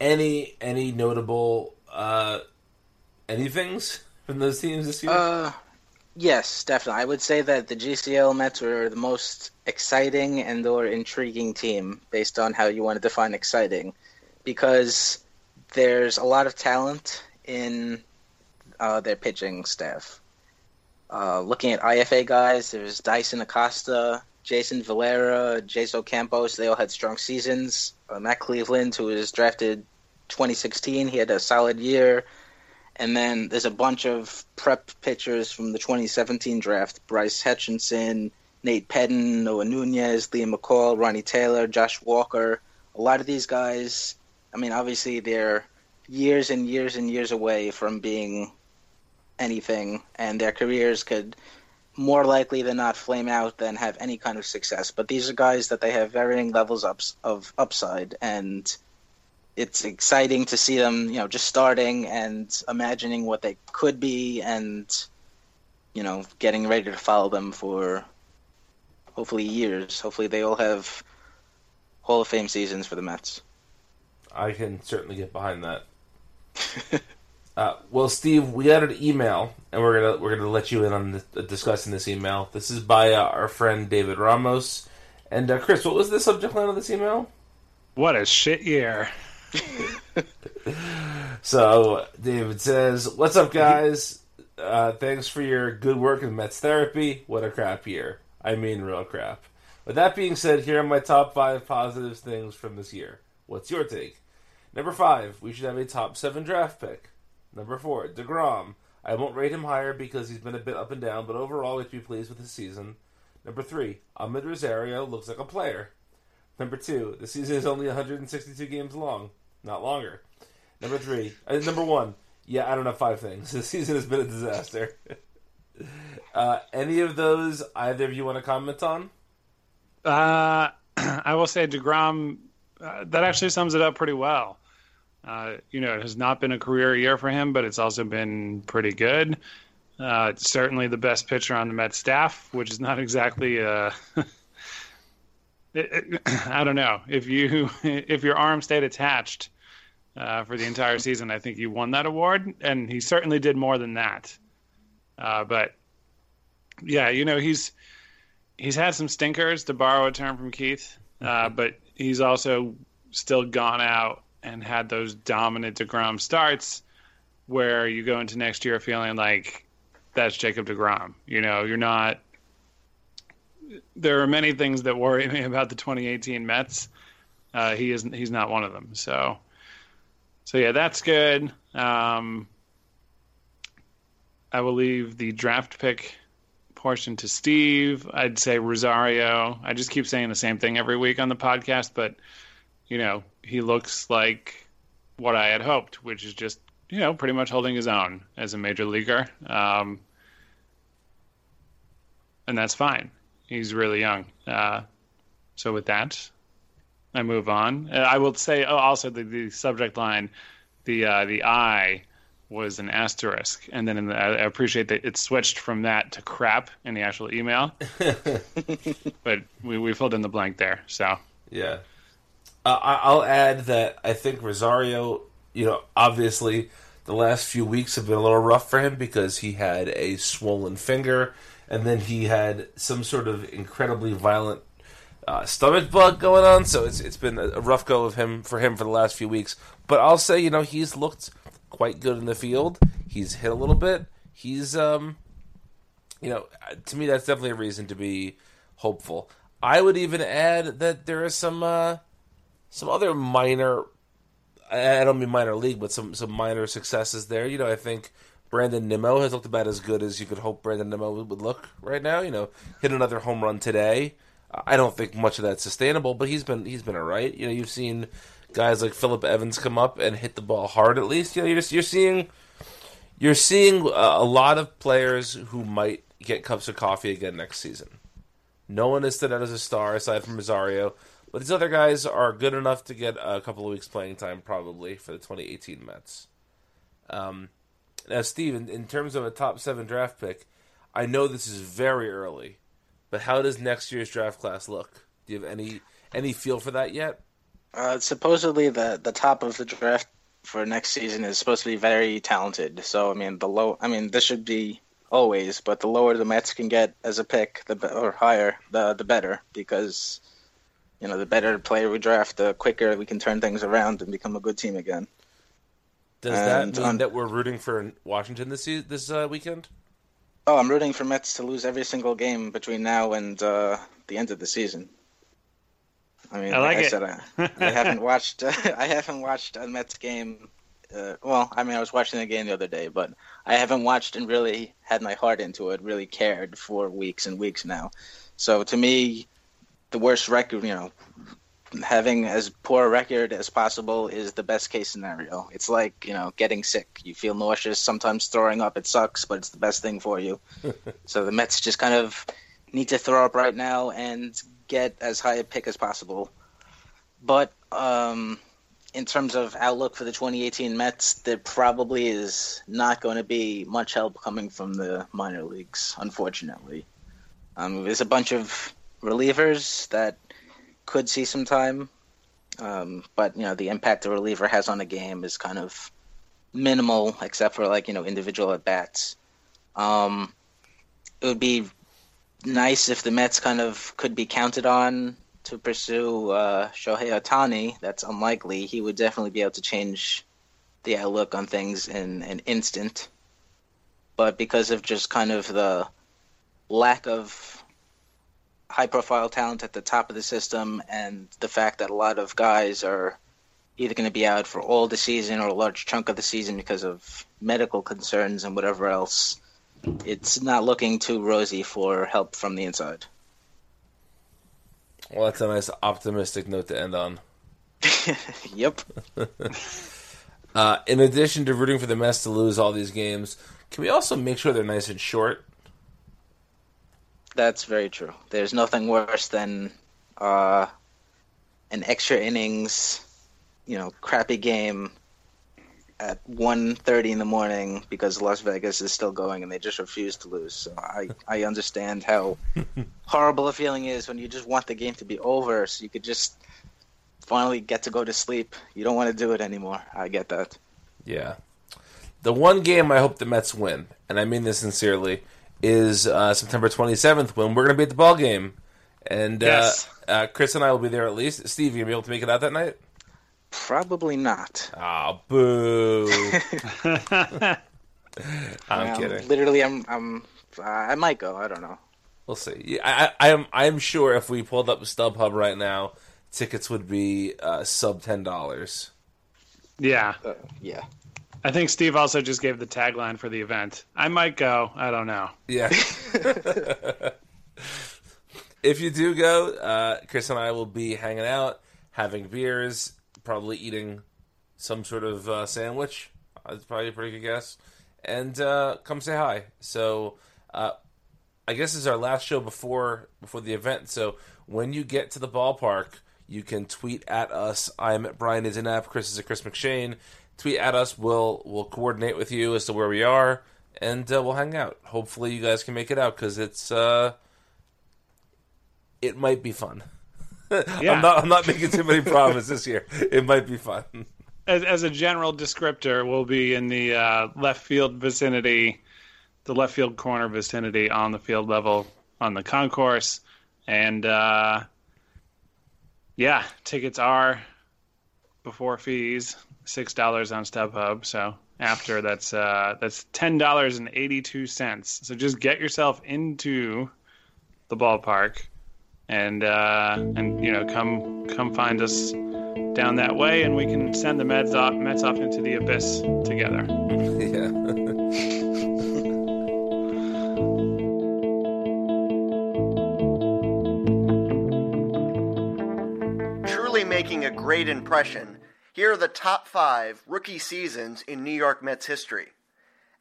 Any any notable uh, anythings from those teams this year? Uh, yes, definitely. I would say that the GCL Mets were the most exciting and or intriguing team based on how you want to define exciting, because there's a lot of talent in uh, their pitching staff. Uh, looking at IFA guys, there's Daison Acosta, Jaison Vilera, Jaso Campos. They all had strong seasons. Uh, Matt Cleveland, who was drafted 2016, he had a solid year. And then there's a bunch of prep pitchers from the 2017 draft: Bryce Hutchinson, Nate Pedden, Noah Nunez, Liam McCall, Ronnie Taylor, Josh Walker. A lot of these guys, I mean, obviously they're years and years and years away from being anything, and their careers could more likely than not flame out than have any kind of success. But these are guys that they have varying levels ups of upside, and it's exciting to see them, you know, just starting and imagining what they could be, and you know, getting ready to follow them for hopefully years. Hopefully, they all have Hall of Fame seasons for the Mets. I can certainly get behind that. [laughs] uh, well, Steve, we got an email, and we're gonna we're gonna let you in on the, uh, discussing this email. This is by uh, our friend David Ramos. And uh, Chris, what was the subject line of this email? What a shit year. [laughs] So David says, "What's up, guys? Uh, thanks for your good work in Mets therapy. What a crap year. I mean, real crap. With that being said, here are my top five positive things from this year. What's your take? Number five, we should have a top seven draft pick. Number four, Degrom. I won't rate him higher because he's been a bit up and down, but overall, we should be pleased with his season. Number three, Amed Rosario looks like a player. Number two, the season is only 162 games long, not longer. Number three, uh, number one, yeah, I don't know five things. [laughs] This season has been a disaster. [laughs] uh, any of those either of you want to comment on? Uh, [clears throat] I will say Degrom. Uh, that actually sums it up pretty well. Uh, you know, it has not been a career year for him, but it's also been pretty good. Uh, certainly the best pitcher on the Met staff, which is not [laughs] exactly. Uh, it, it, [clears throat] I don't know if you if your arm stayed attached uh, for the entire season, I think he won that award, and he certainly did more than that. Uh, but yeah, you know he's he's had some stinkers to borrow a term from Keith, uh, but he's also still gone out and had those dominant Degrom starts where you go into next year feeling like that's Jacob Degrom. You know, you're not. There are many things that worry [laughs] me about the 2018 Mets. Uh, he isn't. He's not one of them. So, so yeah, that's good. Um, I will leave the draft pick portion to Steve. I'd say Rosario. I just keep saying the same thing every week on the podcast, but you know, he looks like what I had hoped, which is just you know pretty much holding his own as a major leaguer, um, and that's fine. He's really young. Uh, so with that, I move on. Uh, I will say oh, also the, the subject line, the uh, the I was an asterisk, and then in the, I appreciate that it switched from that to crap in the actual email, [laughs] but we, we filled in the blank there. So Yeah. Uh, I'll add that I think Rosario, you know, obviously the last few weeks have been a little rough for him because he had a swollen finger and then he had some sort of incredibly violent uh, stomach bug going on. So it's it's been a rough go of him for him for the last few weeks. But I'll say, you know, he's looked quite good in the field. He's hit a little bit. He's um, you know, to me that's definitely a reason to be hopeful. I would even add that there are some uh, some other minor I don't mean minor league, but some some minor successes there. You know, I think Brandon Nimmo has looked about as good as you could hope Brandon Nimmo would look right now. You know, hit another home run today. I don't think much of that's sustainable, but he's been he's been alright. You know, you've seen guys like Philip Evans come up and hit the ball hard at least. You know, you're just, you're seeing you're seeing a, lot of players who might get cups of coffee again next season. No one has stood out as a star aside from Rosario, but these other guys are good enough to get a couple of weeks playing time probably for the 2018 Mets. Um, now, Steve, in, in terms of a top seven draft pick, I know this is very early, but how does next year's draft class look? Do you have any any feel for that yet? Uh, supposedly, the the top of the draft for next season is supposed to be very talented. So, I mean, the low. I mean, this should be always, but the lower the Mets can get as a pick, the or higher, the the better, because you know the better player we draft, the quicker we can turn things around and become a good team again. Does And that mean on- that we're rooting for Washington this this uh, weekend? Oh, I'm rooting for Mets to lose every single game between now and uh, the end of the season. I mean, I like, like I said, I, I [laughs] haven't watched. [laughs] I haven't watched a Mets game. Uh, well, I mean, I was watching the game the other day, but I haven't watched and really had my heart into it, really cared for weeks and weeks now. So to me, the worst record, you know, having as poor a record as possible is the best case scenario. It's like, you know, getting sick. You feel nauseous, sometimes throwing up. It sucks, but it's the best thing for you. [laughs] so the Mets just kind of need to throw up right now and get as high a pick as possible. But um, in terms of outlook for the 2018 Mets, there probably is not going to be much help coming from the minor leagues, unfortunately. Um, there's a bunch of relievers that could see some time, um, but you know the impact a reliever has on a game is kind of minimal, except for like you know individual at bats. Um, it would be nice if the Mets kind of could be counted on to pursue uh, Shohei Otani. That's unlikely. He would definitely be able to change the outlook on things in an instant. But because of just kind of the lack of high profile talent at the top of the system and the fact that a lot of guys are either going to be out for all the season or a large chunk of the season because of medical concerns and whatever else, it's not looking too rosy for help from the inside. Well, that's a nice optimistic note to end on. [laughs] yep. [laughs] Uh, in addition to rooting for the Mets to lose all these games, can we also make sure they're nice and short? That's very true. There's nothing worse than uh, an extra innings, you know, crappy game at 1.30 in the morning because Las Vegas is still going and they just refuse to lose. So I, I understand how [laughs] horrible a feeling is when you just want the game to be over so you could just finally get to go to sleep. You don't want to do it anymore. I get that. Yeah. The one game I hope the Mets win, and I mean this sincerely, is uh, September 27th when we're going to be at the ball game. And Yes. uh, uh, Chris and I will be there at least. Steve, you going to be able to make it out that night? Probably not. Ah, boo. [laughs] I'm Um, kidding. Literally, I'm, I'm, I might go. I don't know. We'll see. Yeah, I, I, I am. I am sure if we pulled up StubHub right now, tickets would be uh, sub ten dollars. Yeah. Uh, yeah. I think Steve also just gave the tagline for the event. I might go. I don't know. Yeah. [laughs] if you do go, uh, Chris and I will be hanging out, having beers, probably eating some sort of uh, sandwich. That's probably a pretty good guess. And uh, come say hi. So uh, I guess this is our last show before before the event. So when you get to the ballpark, you can tweet at us. I'm at Brian Isenap. Chris is at Chris McShane. Tweet at us. We'll we'll coordinate with you as to where we are, and uh, we'll hang out. Hopefully, you guys can make it out because it's uh, it might be fun. [laughs] Yeah. I'm not I'm not making too many promises here. It might be fun. As, as a general descriptor, we'll be in the uh, left field vicinity, the left field corner vicinity on the field level on the concourse. And uh, yeah, tickets are before fees, six dollars on StubHub. So after that's uh, that's ten dollars and eighty two cents. So just get yourself into the ballpark and uh, and you know come come find us down that way, and we can send the Mets off, Mets off into the abyss together. [laughs] yeah. Great impression, here are the top five rookie seasons in New York Mets history.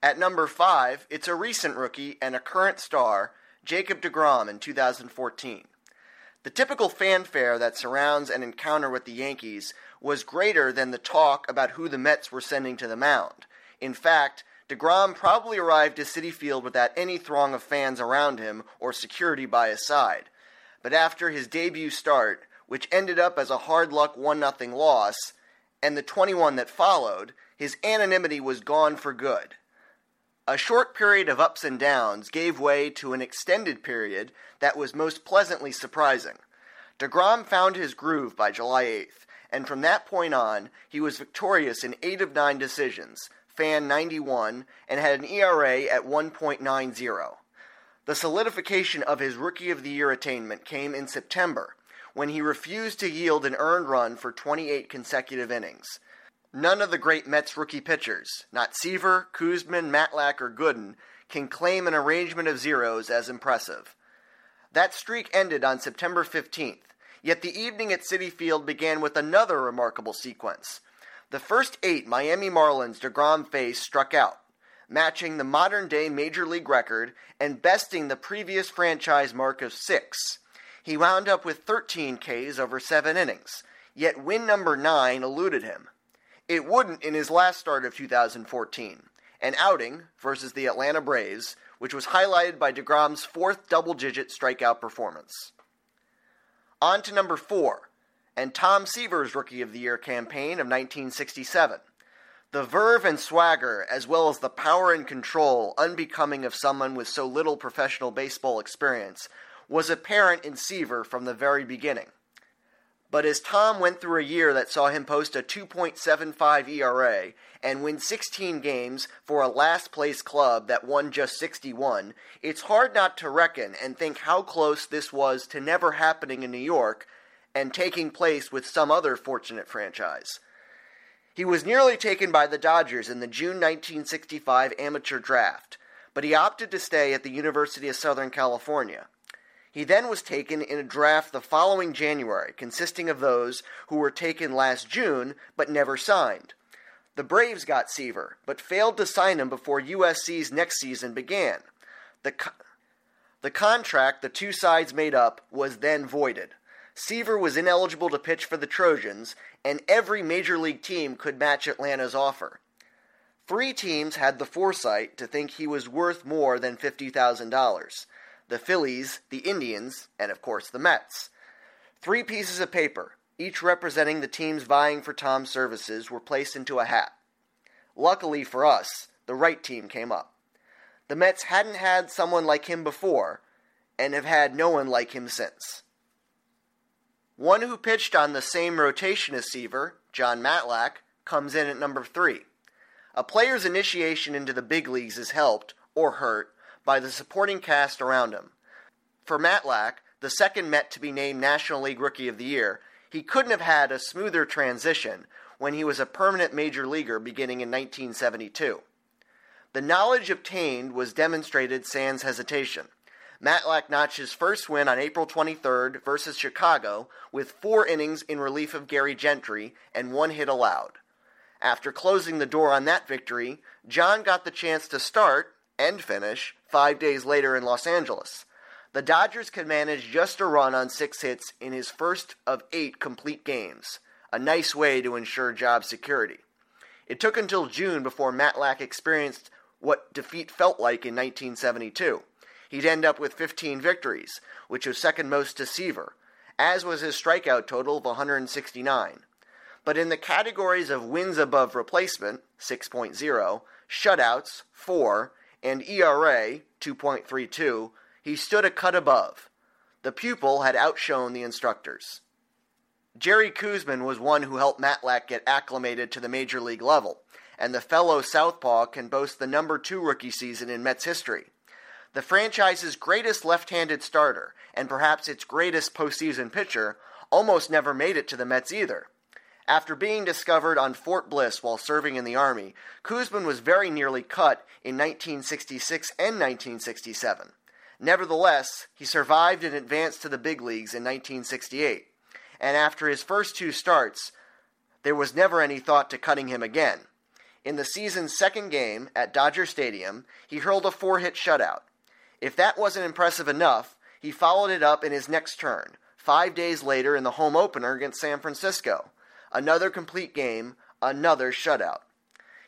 At number five, it's a recent rookie and a current star, Jacob DeGrom in 2014. The typical fanfare that surrounds an encounter with the Yankees was greater than the talk about who the Mets were sending to the mound. In fact, DeGrom probably arrived to Citi Field without any throng of fans around him or security by his side. But after his debut start, which ended up as a hard luck 1 0 loss, and the 21 that followed, his anonymity was gone for good. A short period of ups and downs gave way to an extended period that was most pleasantly surprising. DeGrom found his groove by July 8th, and from that point on, he was victorious in 8 of 9 decisions, fan 91, and had an ERA at 1.90. The solidification of his Rookie of the Year attainment came in September, when he refused to yield an earned run for 28 consecutive innings. None of the great Mets rookie pitchers, not Seaver, Koosman, Matlack, or Gooden, can claim an arrangement of zeros as impressive. That streak ended on September 15th, yet the evening at Citi Field began with another remarkable sequence. The first eight Miami Marlins DeGrom faced struck out, matching the modern day Major League record and besting the previous franchise mark of six. He wound up with 13 Ks over seven innings, yet win number nine eluded him. It wouldn't in his last start of 2014, an outing versus the Atlanta Braves, which was highlighted by DeGrom's fourth double digit strikeout performance. On to number four, and Tom Seaver's Rookie of the Year campaign of 1967. The verve and swagger, as well as the power and control unbecoming of someone with so little professional baseball experience, was apparent in Seaver from the very beginning. But as Tom went through a year that saw him post a 2.75 ERA and win 16 games for a last place club that won just 61, it's hard not to reckon and think how close this was to never happening in New York and taking place with some other fortunate franchise. He was nearly taken by the Dodgers in the June 1965 amateur draft, but he opted to stay at the University of Southern California. He then was taken in a draft the following January, consisting of those who were taken last June but never signed. The Braves got Seaver, but failed to sign him before USC's next season began. The, co- the contract the two sides made up was then voided. Seaver was ineligible to pitch for the Trojans, and every major league team could match Atlanta's offer. Three teams had the foresight to think he was worth more than $50,000 the Phillies, the Indians, and of course the Mets. Three pieces of paper, each representing the teams vying for Tom's services, were placed into a hat. Luckily for us, the right team came up. The Mets hadn't had someone like him before, and have had no one like him since. One who pitched on the same rotation as Seaver, Jon Matlack, comes in at number three. A player's initiation into the big leagues is helped, or hurt, by the supporting cast around him. For Matlack, the second Met to be named National League Rookie of the Year, he couldn't have had a smoother transition when he was a permanent major leaguer beginning in 1972. The knowledge obtained was demonstrated sans hesitation. Matlack notched his first win on April 23rd versus Chicago with four innings in relief of Gary Gentry and one hit allowed. After closing the door on that victory, Jon got the chance to start and finish five days later in Los Angeles. The Dodgers could manage just a run on six hits in his first of eight complete games, a nice way to ensure job security. It took until June before Matlack experienced what defeat felt like in 1972. He'd end up with 15 victories, which was second most to Seaver, as was his strikeout total of 169. But in the categories of wins above replacement, 6.0, shutouts, 4, and ERA, 2.32, he stood a cut above. The pupil had outshone the instructors. Jerry Koosman was one who helped Matlack get acclimated to the major league level, and the fellow Southpaw can boast the number two rookie season in Mets history. The franchise's greatest left handed starter, and perhaps its greatest postseason pitcher, almost never made it to the Mets either. After being discovered on Fort Bliss while serving in the Army, Koosman was very nearly cut in 1966 and 1967. Nevertheless, he survived and advanced to the big leagues in 1968, and after his first two starts, there was never any thought to cutting him again. In the season's second game at Dodger Stadium, he hurled a four hit shutout. If that wasn't impressive enough, he followed it up in his next turn, five days later in the home opener against San Francisco. Another complete game, another shutout.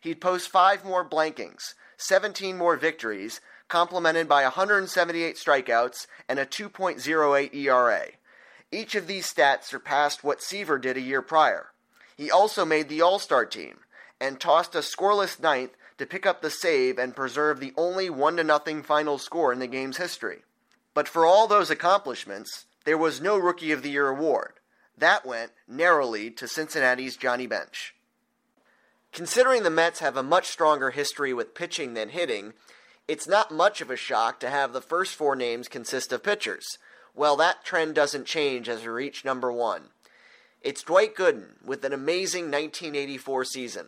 He'd post five more blankings, 17 more victories, complemented by 178 strikeouts and a 2.08 ERA. Each of these stats surpassed what Seaver did a year prior. He also made the All Star team and tossed a scoreless ninth to pick up the save and preserve the only 1 0 final score in the game's history. But for all those accomplishments, there was no Rookie of the Year award. That went narrowly to Cincinnati's Johnny Bench. Considering the Mets have a much stronger history with pitching than hitting, it's not much of a shock to have the first four names consist of pitchers. Well, that trend doesn't change as we reach number one. It's Dwight Gooden with an amazing 1984 season.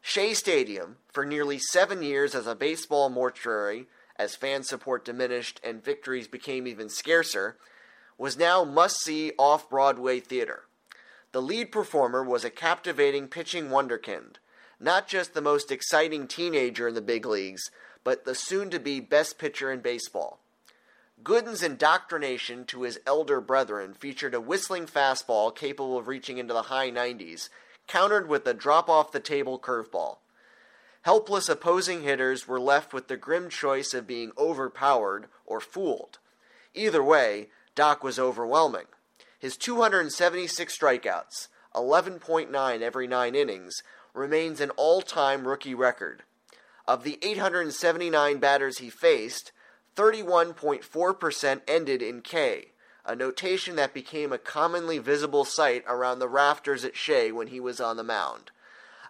Shea Stadium, for nearly seven years as a baseball mortuary, as fan support diminished and victories became even scarcer, was now must see off Broadway theater. The lead performer was a captivating pitching wonderkind, not just the most exciting teenager in the big leagues, but the soon to be best pitcher in baseball. Gooden's indoctrination to his elder brethren featured a whistling fastball capable of reaching into the high 90s, countered with a drop off the table curveball. Helpless opposing hitters were left with the grim choice of being overpowered or fooled. Either way, Doc was overwhelming. His 276 strikeouts, 11.9 every nine innings, remains an all time rookie record. Of the 879 batters he faced, 31.4% ended in K, a notation that became a commonly visible sight around the rafters at Shea when he was on the mound.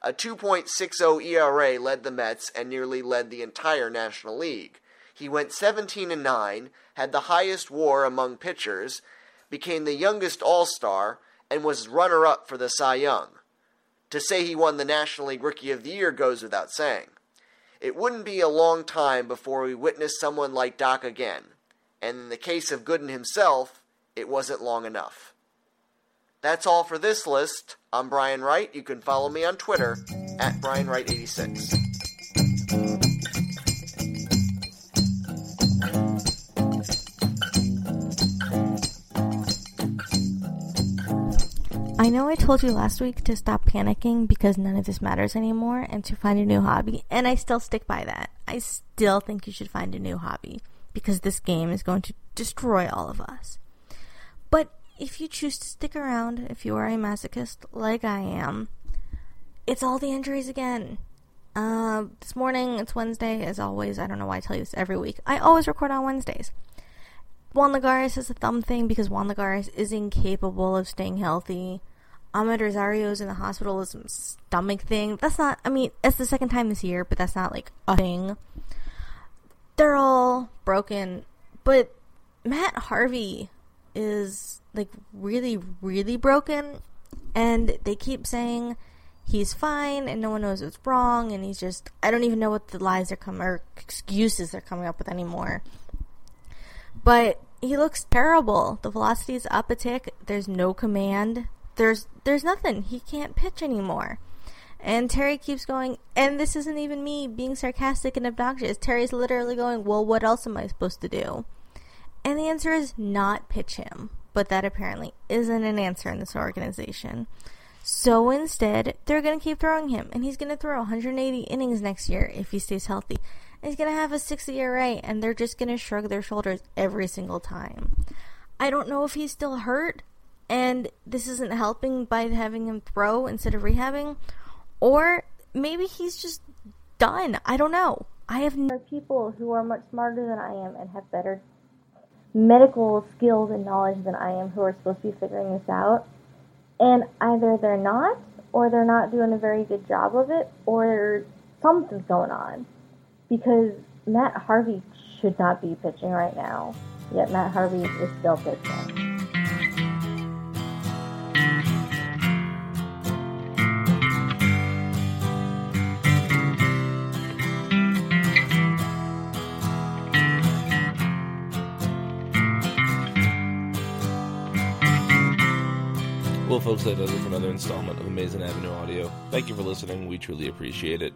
A 2.60 ERA led the Mets and nearly led the entire National League. He went 17 and 9, had the highest WAR among pitchers, became the youngest All-Star, and was runner-up for the Cy Young. To say he won the National League Rookie of the Year goes without saying. It wouldn't be a long time before we witnessed someone like Doc again, and in the case of Gooden himself, it wasn't long enough. That's all for this list. I'm Brian Wright. You can follow me on Twitter at BrianWright86. I know I told you last week to stop panicking because none of this matters anymore and to find a new hobby, and I still stick by that. I still think you should find a new hobby because this game is going to destroy all of us. But if you choose to stick around, if you are a masochist like I am, it's all the injuries again. Uh, this morning, it's Wednesday, as always. I don't know why I tell you this every week. I always record on Wednesdays. Juan Lagares is a thumb thing because Juan Lagares is incapable of staying healthy. Amed Rosario's in the hospital with some stomach thing. That's not, I mean, it's the second time this year, but that's not like a thing. They're all broken, but Matt Harvey is like really, really broken, and they keep saying he's fine and no one knows what's wrong, and he's just, I don't even know what the lies are coming, or excuses they're coming up with anymore. But he looks terrible. The velocity is up a tick. There's no command. There's there's nothing. He can't pitch anymore. And Terry keeps going, and this isn't even me being sarcastic and obnoxious. Terry's literally going, Well, what else am I supposed to do? And the answer is not pitch him. But that apparently isn't an answer in this organization. So instead, they're going to keep throwing him, and he's going to throw 180 innings next year if he stays healthy he's going to have a 6 ERA, and they're just going to shrug their shoulders every single time. I don't know if he's still hurt, and this isn't helping by having him throw instead of rehabbing, or maybe he's just done. I don't know. I have people who are much smarter than I am and have better medical skills and knowledge than I am who are supposed to be figuring this out. And either they're not, or they're not doing a very good job of it, or something's going on because Matt Harvey should not be pitching right now. Yet Matt Harvey is still pitching. Folks, that does it for another installment of Amazing Avenue Audio. Thank you for listening. We truly appreciate it.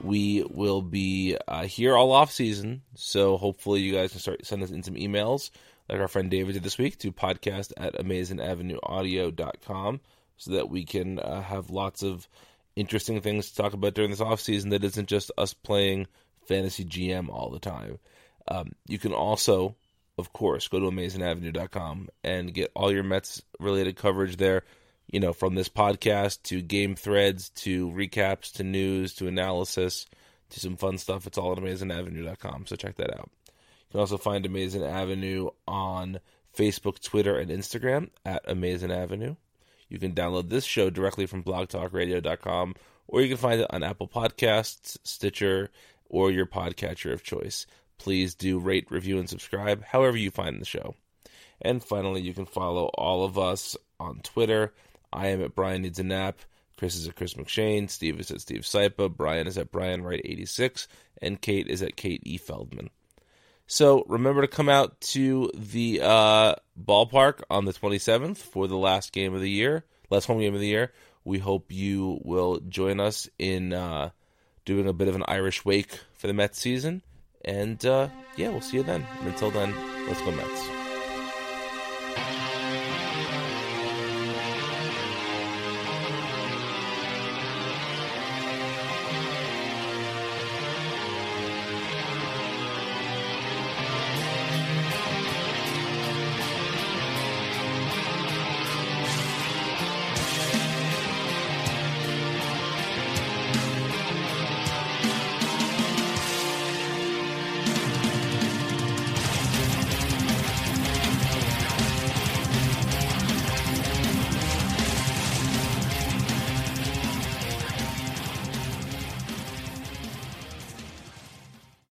We will be uh, here all off season, so hopefully you guys can start sending us in some emails, like our friend David did this week, to podcast at amazingavenueaudio.com so that we can uh, have lots of interesting things to talk about during this off season that isn't just us playing fantasy GM all the time. Um, you can also, of course, go to amazingavenue.com and get all your Mets related coverage there. You know, from this podcast to game threads to recaps to news to analysis to some fun stuff. It's all at amazingavenue.com. So check that out. You can also find Amazing Avenue on Facebook, Twitter, and Instagram at Amazing Avenue. You can download this show directly from blogtalkradio.com or you can find it on Apple Podcasts, Stitcher, or your podcatcher of choice. Please do rate, review, and subscribe however you find the show. And finally, you can follow all of us on Twitter. I am at Brian Needs a Nap. Chris is at Chris McShane. Steve is at Steve Sypa. Brian is at Brian Wright 86. And Kate is at Kate E. Feldman. So remember to come out to the uh, ballpark on the 27th for the last game of the year, last home game of the year. We hope you will join us in uh, doing a bit of an Irish wake for the Mets season. And uh, yeah, we'll see you then. And until then, let's go Mets.